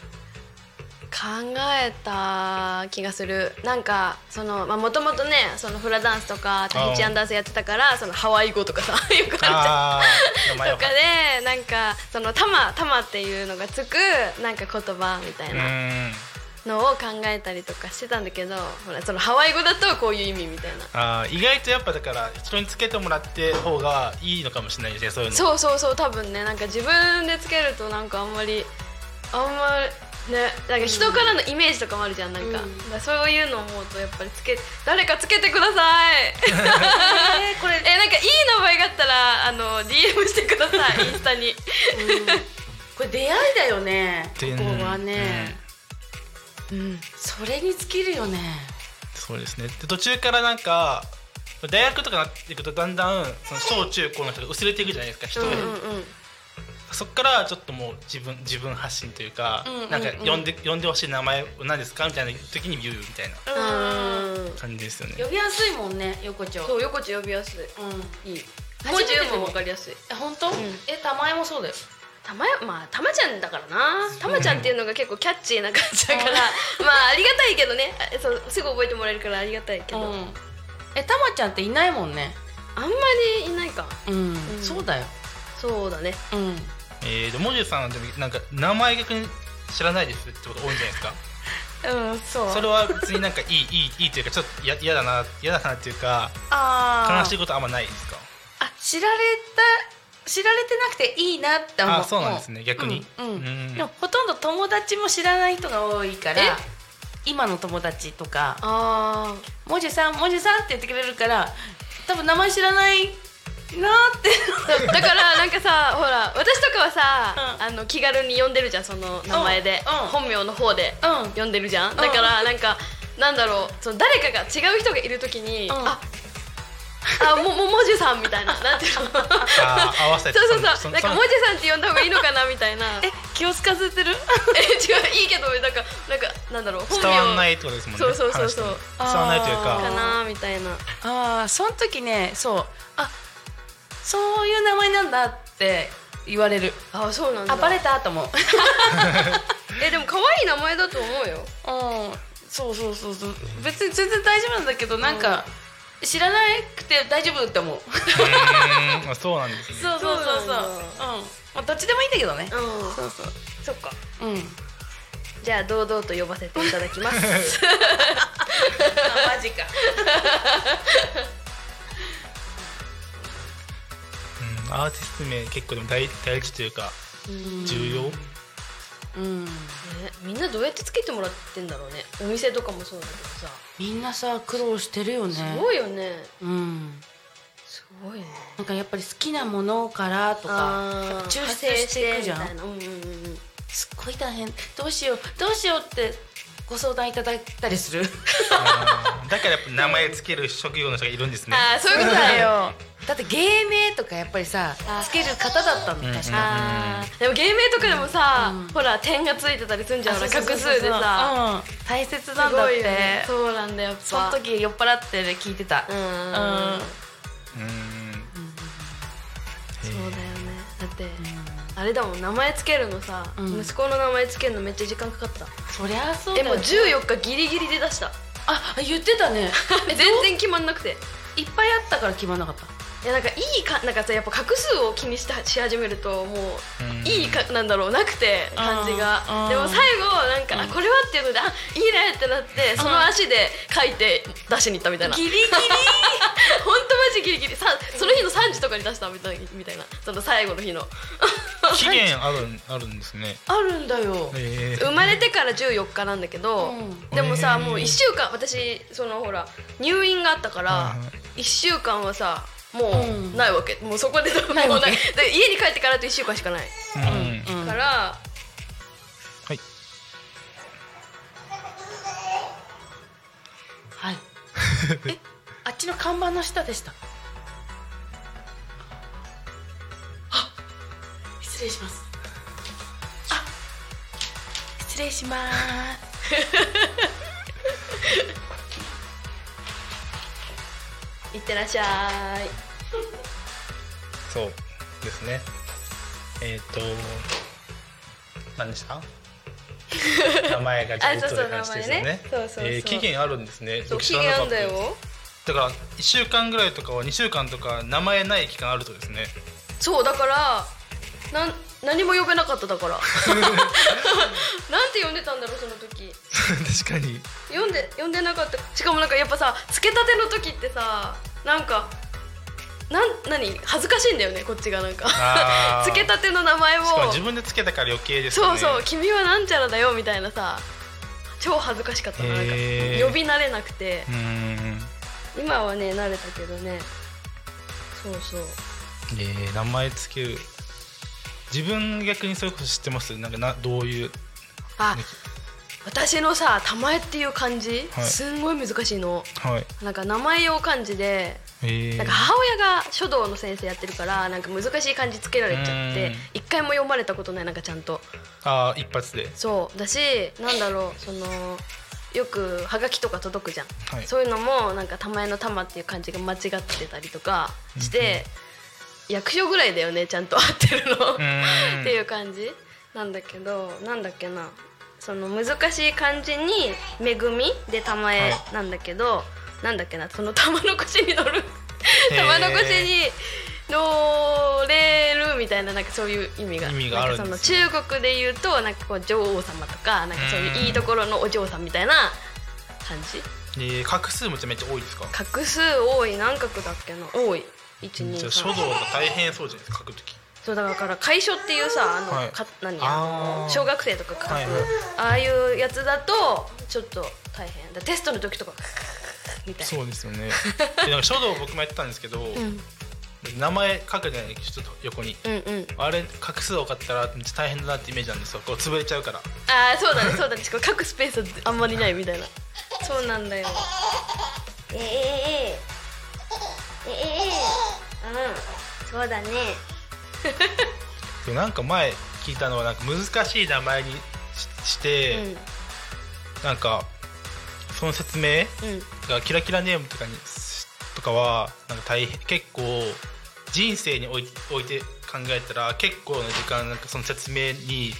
考えた気がする。なんかそのまあもともとねそのフラダンスとかタヒチアンダンスやってたからそのハワイ語とかさ [laughs] よくあるじゃん。とかでなんかその「タマ」「タマ」っていうのがつくなんか言葉みたいうなんのを考えたりとかしてたんだけどほらそのハワイ語だとこういう意味みたいな。あー意外とやっぱだから人につけてもらって方がいいのかもしれないですねそういうの。そうそうそう多分ね。なんか自分でつけるとなんかあんまりあんまりねなんか人からのイメージとかもあるじゃんなんか,、だからそういうのを思うとやっぱりつけ誰かつけてください。えーこれ。[laughs] えなんかいい名前があったらあの DM してくださいインスタに。これ出会いだよねこでこはね、うんそれに尽きるよね。そうですね。で途中からなんか大学とかなっていくとだんだんその小中高の人が薄れていくじゃないですか人。が、うんうん。そっからちょっともう自分自分発信というか、うんうんうん。なんか呼んで呼んでほしい名前何ですかみたいな時に言うみたいなうん。感じですよね。呼びやすいもんね横丁。そう横地呼びやすい。うん。いい。初めてでも。分かりやすい。え本当、ん。え玉江もそうだよたまやまあたまちゃんだからな。たまちゃんっていうのが結構キャッチーな感じだから。[laughs] まあありがたいけどね。あそうすぐ覚えてもらえるからありがたいけど、うん。え玉ちゃんっていないもんね。あんまりいないか。うん、ん。そうだよ。そうだね。うん。えー、でもじゅさんはでもなんか名前逆に知らないですってこと多いんじゃないですか？[laughs] うんそう。それは別になんかいい [laughs] いいいいというかちょっとや嫌だな嫌だなっていうかあー。悲しいことあんまないですか？あ知られた知られてなくていいなって思う。あそうなんですね。逆に。うん、うん。うん。でもほとんど友達も知らない人が多いからえ？今の友達とか。あ「もじさんもじさん」って言ってくれるから多分名前知らないなーって。あ [laughs] だからなんかさほら私とかはさ、うん。あの気軽に呼んでるじゃんその名前で、うんうん。本名の方でうん。呼んでるじゃん、だからなんかなんだろうその誰かが違う人がいるときに、うん。ああもももじゅさんみたいな [laughs] なんていうの？合わせて。そうそうそのなんかもじさんって呼んだ方がいいのかなみたいな。え気を使わせてる？[laughs] え違ういいけどなんかなんかなんだろう？本伝名わんないってことですもんね。そうそうそうそう。伝わんないというあかかなみたいな。ああその時ねそう。あそういう名前なんだって言われる。あそうなんだ。あバレたと思う。[laughs] えでも可愛い名前だと思うよ。うん。そうそうそうそう。別に全然大丈夫なんだけどなんか、知らなくて大丈夫って思う。そうなんですね。そうそうそうそう。うんまあどっちでもいいんだけどね。うん。そうそうそっか。うん。じゃあ堂々と呼ばせていただきます。[laughs] あマジか。うん。アーティスト名結構でも大大事というか重要？うん。ねみんなどうやってつけてもらってんだろうね。お店とかもそうだけどさみんなさ苦労してるよね。すごいよね。うん。すごいね。なんかやっぱり好きなものからとか抽出していくじゃんうんうんうん。すっごい大変。どうしよう。どうしようってご相談いただいたりする。だからやっぱ名前つける職業の人がいるんですね。ああそういうことだよ。だって芸名とかやっぱりさつける方だったの確かでも芸名とかでもさ、うん。ほら点がついてたりするんじゃん画数でさ、うん。大切すなんだって。そうなんだやっぱ。その時酔っ払って聞いてた。うん。そうだよね。だって、あれだもん名前つけるのさ、うん。息子の名前つけるのめっちゃ時間かかった。そりゃそうだよえもう14日ギリギリで出した。あ言ってたね。[laughs] 全然決まんなくて。いっぱいあったから決まんなかったいやなんかいいかなんかさやっぱ画数を気にしてし始めるともうん。ういいかなんだろうなくて感じが。でも最後なんか、あこれはっていうのであいいねってなってその足で書いて出しに行ったみたいな。ギリギリ。[laughs] 本当マジギリギリ。さその日の3時とかに出したみたいみたいな。その最後の日の。期限あるんあるんですね。あるんだよ。え。生まれてから14日なんだけど、うん。でもさへーもう1週間私そのほら入院があったからはいはい。1週間はさもうないわけ、もうそこでもうない。で家に帰ってからあと1週間しかない、うん。うん。からはい。はい。[laughs] えあっちの看板の下でした。あ失礼します。あ失礼します [laughs] いってらっしゃい。そうですね。えっ、と何でした？[laughs] 名前がちょっとあそうそう名前ね。そうそうそう。えー期限あるんですね。そう僕期限あんだよ。だから1週間ぐらいとかは2週間とか名前ない期間あるとですね。そうだからなん何も呼べなかっただから。[laughs] [laughs] なんて呼んでたんだろうその時確かに。読んで読んでなかった。しかもなんかやっぱさつけたての時ってさなんかなん何？恥ずかしいんだよねこっちがなんか。あー。[laughs] つけたての名前を。自分でつけたから余計ですよね。そうそう。君はなんちゃらだよみたいなさ超恥ずかしかったななんか呼び慣れなくて。今はね慣れたけどね。そうそう。えー、名前つける。自分逆にそれこそ知ってます？なんかなどういう？あ私のさ玉江っていう漢字、はい。すんごい難しいの。はい。なんか名前用漢字でえ。ー、なんか母親が書道の先生やってるからなんか難しい漢字つけられちゃっうてん。一回も読まれたことないなんかちゃんと。あー一発で。そう。だしなんだろうそのよくはがきとか届くじゃん、はい。そういうのもなんか玉江の玉っていう漢字が間違ってたりとかして、役所ぐらいだよねちゃんと合ってるの、[laughs] っていう感じなんだけどなんだっけなその難しい漢字に「恵み」で玉江なんだけど、なんだっけなその玉の腰に乗る。玉の腰に乗れるみたいななんかそういう意味が。意味があるんですね。なんかその中国で言うとなんかこう女王様とかなんかそういういいところのお嬢さんみたいな感じ。えー、画数もめちゃめちゃ多いですか？画数多い。何画だっけな？多い。1じゃあ2書道3が大変そうじゃないですか書くときそうだから解書っていうさあの、はい。か何ああー。の小学生とか書く、はいはい。ああいうやつだとちょっと大変。だテストの時とか。[laughs] みたいな。そうですよね。でなんか書道僕もやってたんですけど、[laughs] ん。名前書くじゃないちょっと横に。うんうん。あれ画数多かったらめっちゃ大変だなってイメージなんですよ。こう潰れちゃうから。ああそうだねそうだねしかも書くスペースあんまりないみたいな。[laughs] そうなんだよ。ええええええうん。そうだね [laughs] でなんか前聞いたのはなんか難しい名前にしして、うん。なんかその説明うん。がキラキラネームとかにとかはなんか大変結構人生において考えたら結構な時間なんかその説明に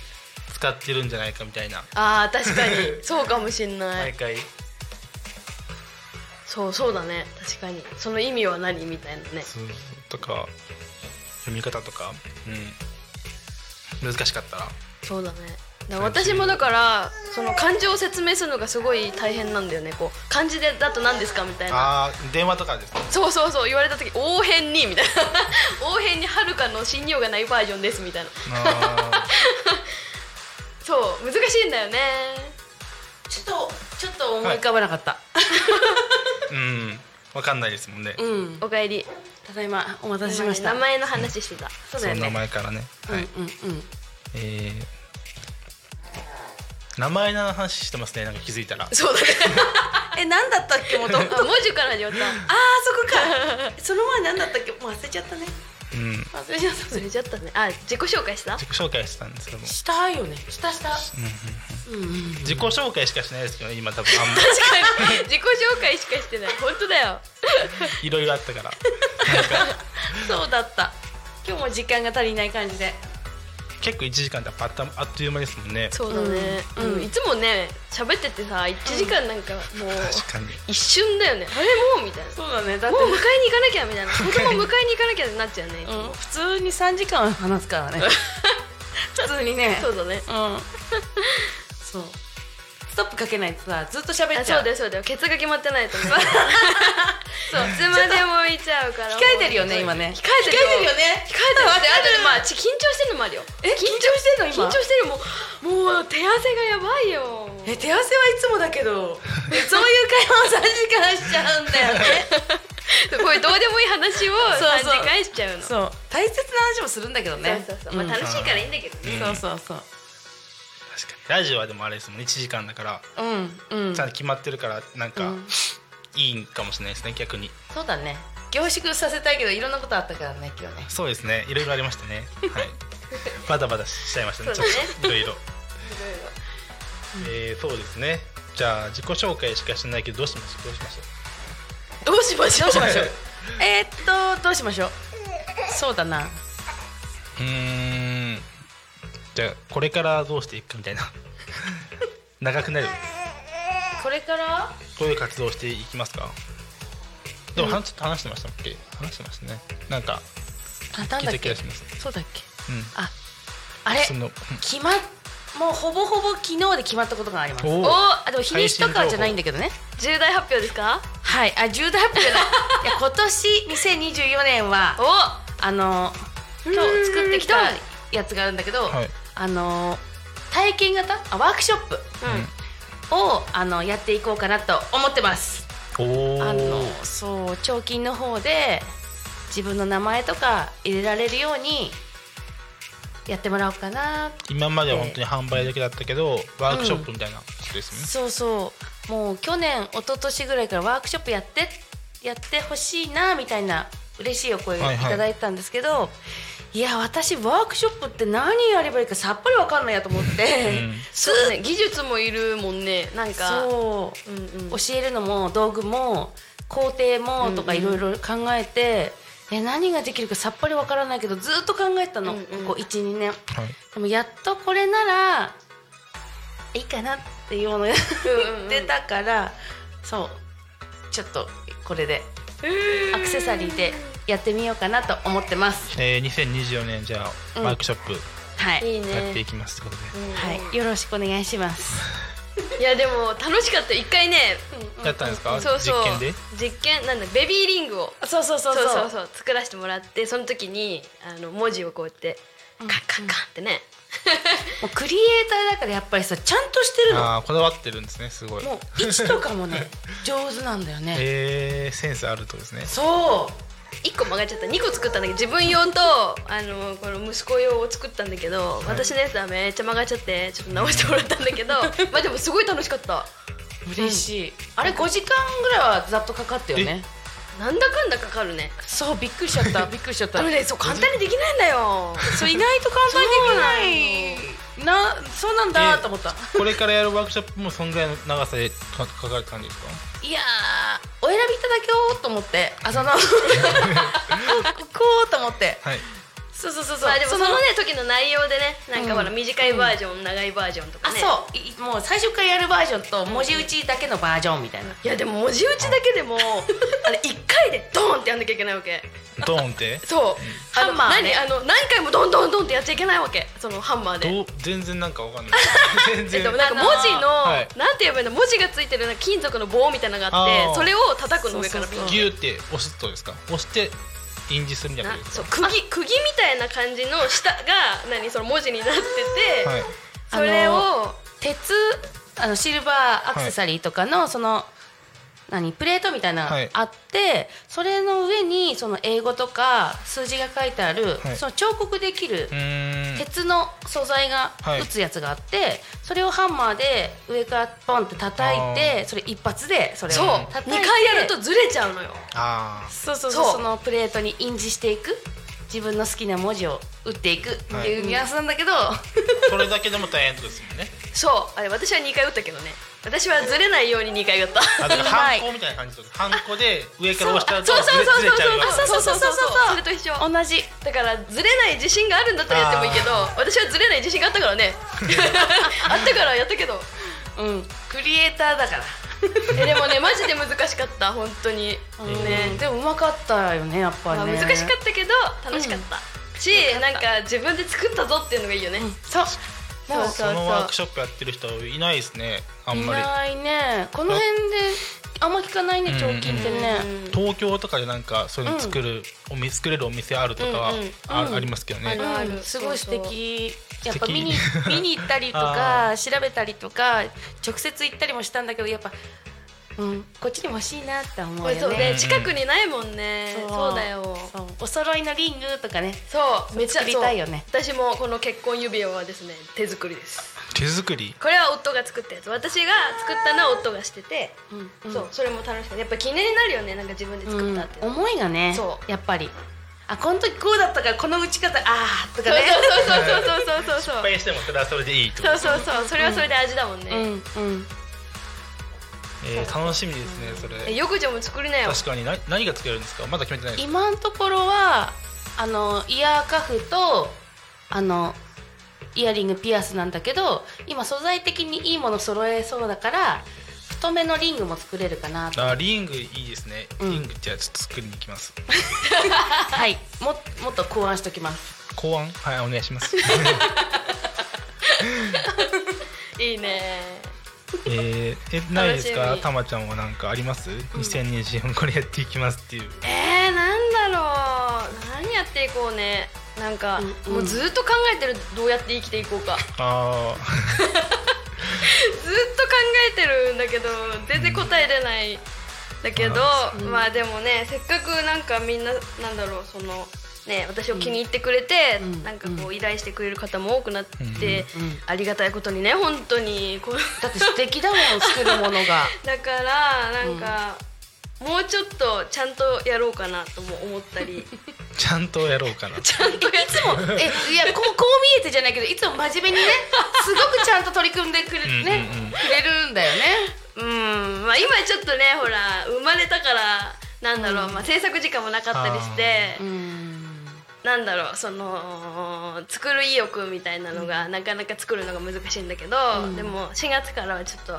使ってるんじゃないかみたいな。あー確かに。そうかもしんない。毎回。そうそうだね。確かに。その意味は何みたいなね。とか読み方とか、うん、難しかったら。そうだね。私もだからその漢字を説明するのがすごい大変なんだよね。こう漢字でだと何ですかみたいな。あー電話とかですね。そうそうそう。言われた時応変にみたいな。[laughs] 応変にはるかの信用がないバージョンですみたいな。あ [laughs] そう難しいんだよね。ちょっとちょっと思い浮かばなかった、ー [laughs] うんわかんないですもんね、うん。おかえり。ただいまお待たせしました。名前の話してた。そうだよね。その名前からね、はい。うんうん。うんえー名前の話してますね。なんか気づいたら。そうだね。[laughs] え何だったっけ元？ああ文字から始まった。そこか。[laughs] その前何だったっけ？もう忘れちゃったねうん。忘れちゃった忘れちゃったね。あ自己紹介した？自己紹介してたんですけども。したよね。したした。自己紹介しかしないですけど今多分あんま。確かに。自己紹介しかしてない。本当だよ。[laughs] いろいろあったから。[laughs] そうだった。今日も時間が足りない感じで結構1時間ってあっとあっという間ですもんね。そうだね、うん。うん。いつもね喋っててさ1時間なんかもう一瞬だよね。あれもうみたいな。そうだね。だってもう迎えに行かなきゃみたいな。子供迎えに行かなきゃってなっちゃうね。普通に3時間話すからね。[laughs] 普通にね。そうだね。うん。そう。ストップかけないとさずっと喋っちゃあそううだよそうだよ。ケツが決まってないとね。[laughs] そういつまでもいちゃうから。控えてるよね今ね。控えてるよ。控えてるよね。控えてるあとあとでまあち緊張してるのもあるよ。え緊張してんの今？緊張してるもうもう手汗がやばいよ。え手汗はいつもだけどえ [laughs] そういう会話を3時間しちゃうんだよね。[laughs] こういうどうでもいい話をそう3そう。時間しちゃうの。そう。大切な話もするんだけどね。そうそうそう。まあ楽しいからいいんだけどね、そうそうそう確かに。ラジオはでもあれですもんね1時間だから。うんうん。ちゃんと決まってるからなんかうん。いいんかもしれないですね逆に。そうだね。凝縮させたいけどいろんなことあったからね今日ね。そうですね。いろいろありましたね。[laughs] はい。バタバタしちゃいましたね。ちょっと。いろいろ。えー、そうですね。じゃあ自己紹介しかしてないけどどうしましょうどうしましょうどうしましょう？どうしましょう？えーっとどうしましょう？そうだな。うーんじゃあこれからどうしていくかみたいな。[laughs] 長くなる。これから？どういう活動をしていきますか？でも、はんちょっと話してましたっけ？話してましたね。なんかあなん聞いだっけ？た気がします。そうだっけ？うん。ああれ？その決まっもうほぼほぼ昨日で決まったことがあります。おおあでも日にちとかじゃないんだけどね。重大発表ですか？はい。あ重大発表じゃないいや今年2024年はおあの今日作ってきたやつがあるんだけど、はいあの体験型？あワークショップ。をあのやっていこうかなと思ってます。おおあのそう彫金の方で自分の名前とか入れられるようにやってもらおうかな今までは本当に販売だけだったけど、ワークショップみたいなことですね、そうそう。もう去年一昨年ぐらいからワークショップやってやってほしいなみたいな嬉しいお声をはいはい。いただいたんですけど、いや私ワークショップって何やればいいかさっぱりわかんないやと思って、うん。そうね技術もいるもんね。なんかそう、うんうん。教えるのも道具も工程もとかいろいろ考えて、え何ができるかさっぱりわからないけどずっと考えてたの、うんうん。ここ12年。はい。でもやっとこれならいいかなっていうものや [laughs] ってたからそう。ちょっとこれで。アクセサリーでやってみようかなと思ってます。えー、2024年じゃあ、うん。ワークショップ。はい、いいやってねいきますってことで、はい、よろしくお願いします。いやでも楽しかった。一回ねやったんですか、そうそう。実験で？実験？なんだベビーリングを。そうそうそうそう。そうそうそう。作らせてもらってその時にあの文字をこうやってカンカンカンってね、[laughs] もうクリエイターだからやっぱりさちゃんとしてるの。ああこだわってるんですねすごい。もう位置とかもね [laughs] 上手なんだよね。えー、センスあるとですね。そう一個曲がっちゃった。2個作ったんだけど自分用とあのこの息子用を作ったんだけど、私のやつはめっちゃ曲がっちゃってちょっと直してもらったんだけど [laughs] まあでもすごい楽しかった。嬉しい、あれ5時間ぐらいはざっとかかったよね。なんだかんだかかるね。そうびっくりしちゃった。[laughs] びっくりしちゃった。あのねそう簡単にできないんだよ。そう意外と簡単にできない。なそうなんだと思った。これからやるワークショップもそんぐらいの長さでかかかる感じですか？いやーお選びいただけようと思ってあその [laughs] こうと思って。はいそうそうそうそう。まあでもそののね時の内容でねなんかほらうん。短いバージョン、長いバージョンとかあねそう。いもう最初からやるバージョンと文字打ちだけのバージョンみたいな、いやでも文字打ちだけでも [laughs] あれ1回でドーンってやんなきゃいけないわけ。ドーンって？そう、ハンマーね何？あの何回もドンドンドンってやっちゃいけないわけ。そのハンマーで。どう？全然なんかわかんない。[laughs] 全え然っとなんか文字の、はい。なんて言えばいいの？文字がついてる金属の棒みたいなのがあってそれを叩くの上からそうそうそう。ギューって押すとですか？押して印字するんじゃなない？ですかそう釘釘みたいな感じの下が何？その文字になってて、はい。それあを鉄あのシルバーアクセサリーとかのその、何プレートみたいなのがあって、それの上にその英語とか数字が書いてある、はい。その彫刻できる鉄の素材がはい。打つやつがあって、それをハンマーで上からポンって叩いてそれ一発でそれをそう。叩いて。2回やるとずれちゃうのよ。あそうそうそう。そう。そのプレートに印字していく。自分の好きな文字を打っていく。っていうニュアンスなんだけど、あそれだけでも大変ですもんね。[laughs] そう。あれ私は2回打ったけどね私はずれないように2回やった。[laughs] ハンコみたいな感じとか。ハンコで上から押したらそうそうそうそうずれずれちゃうそうそう。そうそうそうそれと一緒。同じ。だからずれない自信があるんだったらやってもいいけど私はずれない自信があったからね。[laughs] あったからやったけど。うん。クリエイターだから。えでもねマジで難しかった。本当に。ね。でもうまかったよねやっぱり難しかったけど楽しかった、しなんか自分で作ったぞっていうのがいいよね、そうそうそうそのワークシそョップやってる人いないですねあんいまり。ないね。この辺であんま聞かないねうん彫金ってね東京とかでなんかそういうの作る、お店作れるお店あるとかは、うんうん。あうんありますけどね、あるある。うんすごい素敵。やっぱ見に [laughs] 見に行ったりとか調べたりとか直接行ったりもしたんだけどやっぱうん。こっちにも欲しいなって思これそううよね。ね近くにないもんね、そうそうだよ。そう。お揃いのリングとかね。そう。めっちゃ作りたいよね。私もこの結婚指輪はですね手作りです。手作り？これは夫が作ったやつ。私が作ったのは夫がしてて、うん。そうそれも楽しかったやっぱ記念になるよねなんか自分で作ったって。いうの、思いがね。そう。やっぱり。あこの時こうだったからこの打ち方あーとかそうね。そうそうそうそうそう。そう失敗してもそれはそれでいいってことそうそうそう。それはそれで味だもんね、うん。うんえー楽しみですねそれ。え横丁も作りなよ。確かに。な何が作れるんですか？まだ決めてないです。今のところはあのイヤーカフとあのイヤリングピアスなんだけど今素材的にいいもの揃えそうだから太めのリングも作れるかなと。あリングいいですね、うん。リングじゃあちょっと作りに行きます。[laughs] はい。ももっと考案しときます。考案？はいお願いします。[laughs] いいねえー、えないですか？たまちゃんは何かあります、2024これやっていきますっていう。えー、なんだろう。何やっていこうね。なんか、うんもうずっと考えてる。どうやって生きていこうか。あ [laughs] ずっと考えてるんだけど全然答えれない。だけど、まあでもねせっかくなんかみんななんだろうそのね私を気に入ってくれて、うん。なんかこう依頼してくれる方も多くなって、うんありがたいことにね本当にこうだって素敵だもん [laughs] 作るものが。だからなんか、もうちょっとちゃんとやろうかなとも思ったり。[laughs] ちゃんとやろうかな。ちゃんとやって。も [laughs] えいやこうこう見えてじゃないけどいつも真面目にねすごくちゃんと取り組んでくれ,、ねうんうんうん。くれるんだよね。うん。まあ今ちょっとねほら生まれたからなんだろう、まあ、制作時間もなかったりして。うんなんだろうその作る意欲みたいなのが、なかなか作るのが難しいんだけど、でも4月からはちょっと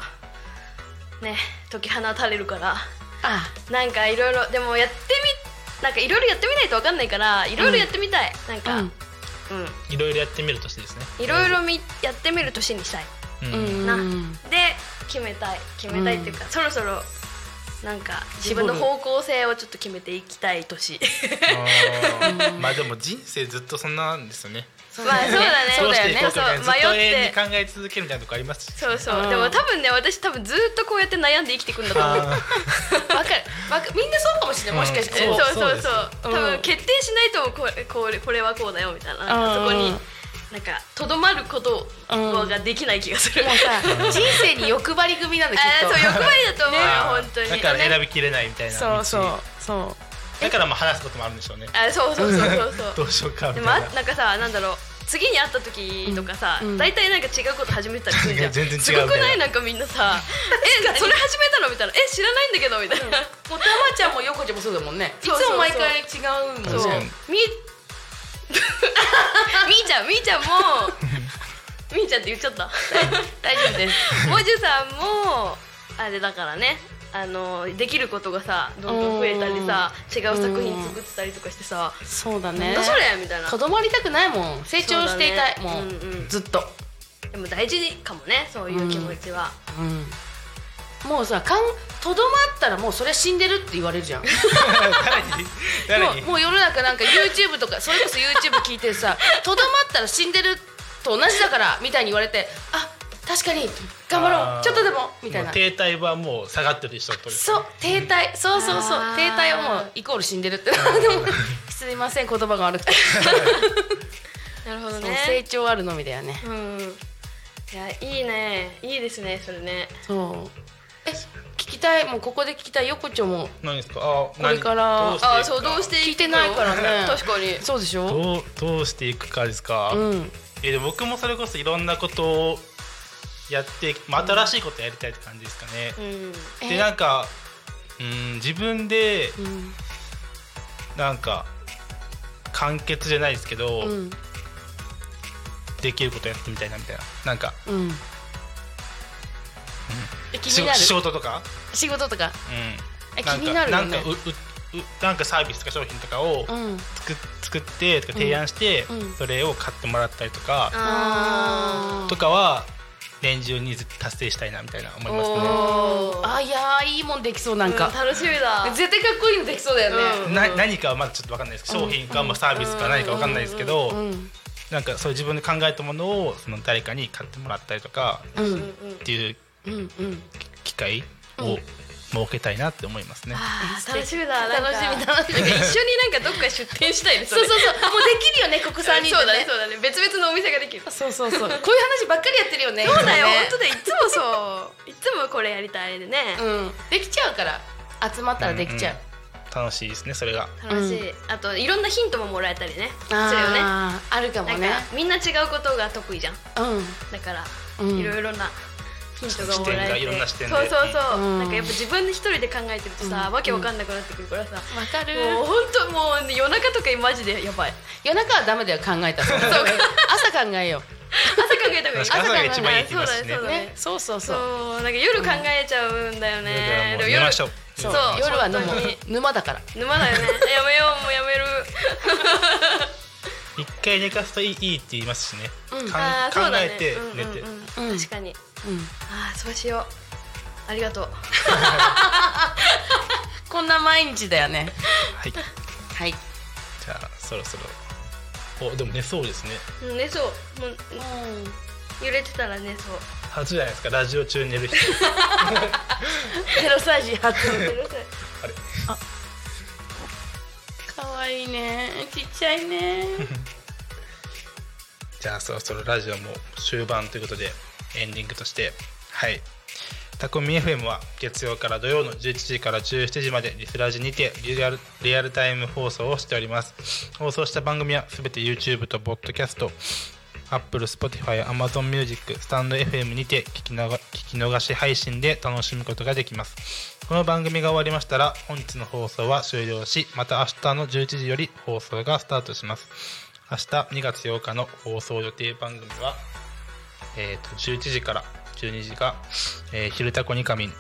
ね解き放たれるからあ。なんかいろいろでもやってみなんかいろいろやってみないと分かんないからいろいろやってみたい、なんかううん。んいろいろやってみるとしてですね。いろいろみやってみる年にしたい。うん。うん。な、うんで決めたい。決めたいっていうか、そろそろなんか自分の方向性をちょっと決めていきたい年。まあでも人生ずっとそんなんですよね。まあそうだね。そうしていこうそう迷って。考え続けるみたいなとこあります？しそうそう、うん。でも多分ね私多分ずっとこうやって悩んで生きていくんだと思う。あわかる。わかみんなそうかもしれない。もしかして、うんそうそう。そう多うん。分決定しないとこれこれこれはこうだよみたいな。そこになんかとどまることができない気がする、もうさ人生に欲張り組なんだきっと。そう欲張りだと思うよ、ー本当に。だからね選びきれないみたいなそうそう道そう。だからまあ話すこともあるんでしょうね。あそうそうそうそうそう。どうしようかみでたいな。もあなんかさなんだろう。次に会った時とかさ、うん大体なんか違うこと始めてたりするじゃん。[laughs] 全然違うすごくない？なんかみんなさ [laughs] えそれ始めたの？みたいな。え知らないんだけど？みたいな、[laughs] もうたまちゃんも横ちゃんもそうだもんね。いつそうそう。そうも毎回違うもんね。そう。確かに。みみ [laughs] ーちゃんみーちゃんも [laughs] みーちゃんって言っちゃった。[laughs] 大丈夫です。もじゅさんもあれだからねあのできることがさどんどん増えたりさ違う作品作ってたりとかしてさそうだね。なんだそれ？みたいな。とどまりたくないもん。成長していたい、そうだね。もう、うんうん。ずっと、でも大事かもねそういう気持ちは、うん、もうさかんとどまったらもうそれは死んでるって言われるじゃん。[laughs] 誰に誰に。もうもう世の中なんか YouTube とかそれこそ YouTube 聞いてさとどまったら死んでると同じだからみたいに言われてあ確かに頑張ろうちょっとでもみたいな。もう停滞はもう下がってる人とそう停滞。そうそうそう。停滞はもうイコール死んでるって。で [laughs] もすいません言葉が悪くて。[laughs] なるほどそうね成長あるのみだよね。うん。いやいいね。いいですねそれね。そう。え聞きたいもうここで聞きたい横丁も。何ですか？あこれから。何あそうどうして聞いてないからね。[laughs] 確かに。そうでしょ？どうどうしていくかですか、うん。えでも僕もそれこそいろんなことをやって、まあ、新しいことやりたいって感じですかね、うん。でなんかうん自分でうん。なんか完結じゃないですけど、うん。できることやってみたいなみたいな。なんかうん。え気仕になる？仕事とか、仕事とか。うん、え気になるよね。なんかうううなんかサービスとか商品とかをうん。作,、作ってとか提案して、うん。それを買ってもらったりとか、あとかは年中に達成したいなみたいな思いますね。あいやーいいもんできそうなんか、楽しみだ。絶対かっこいいのできそうだよね、な何かはまだちょっと分かんないですけど、商品か、まあ、サービスか何か分かんないですけど、うん。なんかそういう自分で考えたものをその誰かに買ってもらったりとかうん。っていううんうん。機会を設けたいなって思いますね。あー楽しみだなんか。楽しみ楽しみ一緒になんかどっか出店したいですそうそうそう。もうできるよね国産にそうだねそうだね。別々のお店ができる。そうそうそう。こういう話ばっかりやってるよねそうだよ本当だよ。いつもそう。[laughs] いつもこれやりたいでね。うん。できちゃうから。集まったらできちゃう、楽しいですねそれが。楽しい。あといろんなヒントももらえたりね。するよね。あるかもね。なんかみんな違うことが得意じゃん。うん。だからうん。いろいろなヒントがもらえて視点がいろんな視点で。そうそうそう、うんなんかやっぱ自分で一人で考えてるとさ、わけわかんなくなってくるからさ、わかる。もう本当もう、ね、夜中とかマジでやばい。夜中はダメだよ考えたら朝考えよう。朝考えた方がいい。朝が一番いいって言いますしね。そうだね。そうそうそう。なんか夜考えちゃうんだよね、もうでも寝ましょう。そう。夜は飲む。沼だから。沼だよね。[laughs] やめようもうやめる。一回寝かすといいいいって言いますしね。考えてうんうん寝て。うんうん。確かにうん。ああそうしよう。ありがとう。[laughs] こんな毎日だよね。はい。はい。じゃあそろそろ。おでも寝そうですね。うん寝そう。もう揺れてたら寝そう。初じゃないですか。ラジオ中に寝る人。[laughs] ゼロ歳児初 [laughs] あれ。かわいいね。ちっちゃいね。じゃあそろそろラジオも終盤ということでエンディングとして。はい。タコミ FM は月曜から土曜の11時から17時までリスラジにてリアルリアルタイム放送をしております。放送した番組はすべて YouTube と Podcast Apple、Spotify、Amazon Music、スタンド FM にて聞き聞き逃し配信で楽しむことができます。この番組が終わりましたら本日の放送は終了しまた明日の11時より放送がスタートします。明日2月8日の放送予定番組は、えー、と11時から12時が「えー、昼タコニカミン」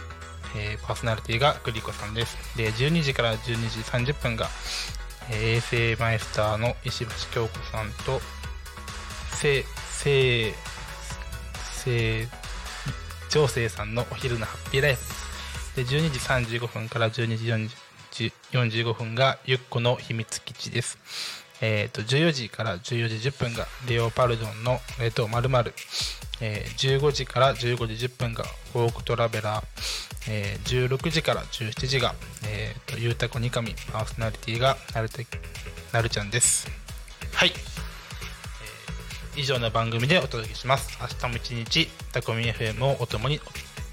えーパーソナリティがグリコさんです。で12時から12時30分が、えー衛星マイスターの石橋京子さんとせせせ長生さんのお昼のハッピーライフです。12時35分から12時40 45分がゆっこの秘密基地です。えー、と14時から14時10分がレオパルドンの「えー、とまるえー15時から15時10分がフォークトラベラー、えー16時から17時が、えー、とゆうたこにかみパーソナリティがなるてなるちゃんです。はい、えー以上の番組でお届けします。明日も一日タコミ FM をお共に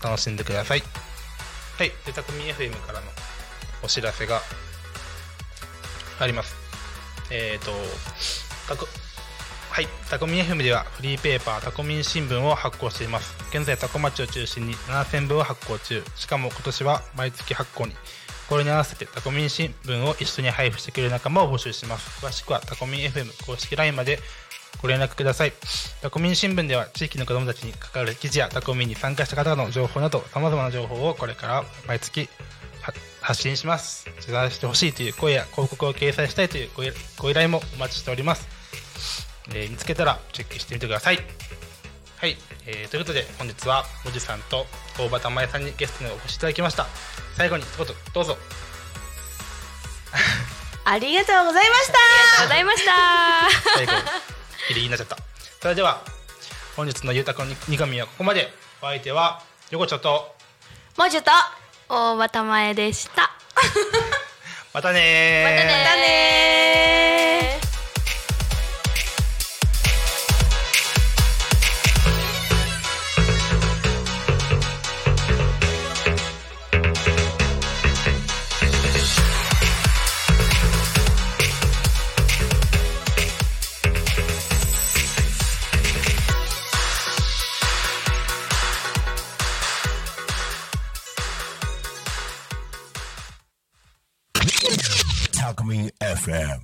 楽しんでください。はい。でタコミ FM からのお知らせがあります。えっ、とタコはい、タコミン FM ではフリーペーパータコミン新聞を発行しています。現在タコ町を中心に7000部を発行中。しかも今年は毎月発行に。これに合わせてタコミン新聞を一緒に配布してくれる仲間を募集します。詳しくはタコミン FM 公式 LINE までご連絡ください。タコミン新聞では地域の子どもたちに関わる記事やタコミンに参加した方の情報など様々な情報をこれから毎月発信します。取材してほしいという声や広告を掲載したいというご依頼もお待ちしております。えー見つけたらチェックしてみてください。はい、えーということで本日はおじさんと大場玉江さんにゲストにお越しいただきました。最後に一言どうぞ。[laughs] ありがとうございましたございました最後ギリギリになっちゃった。それでは本日のゆうたこににがみはここまで。お相手は横丁ともうちょっと大場玉江でした [laughs] またねーまたねーまたね Farming FM.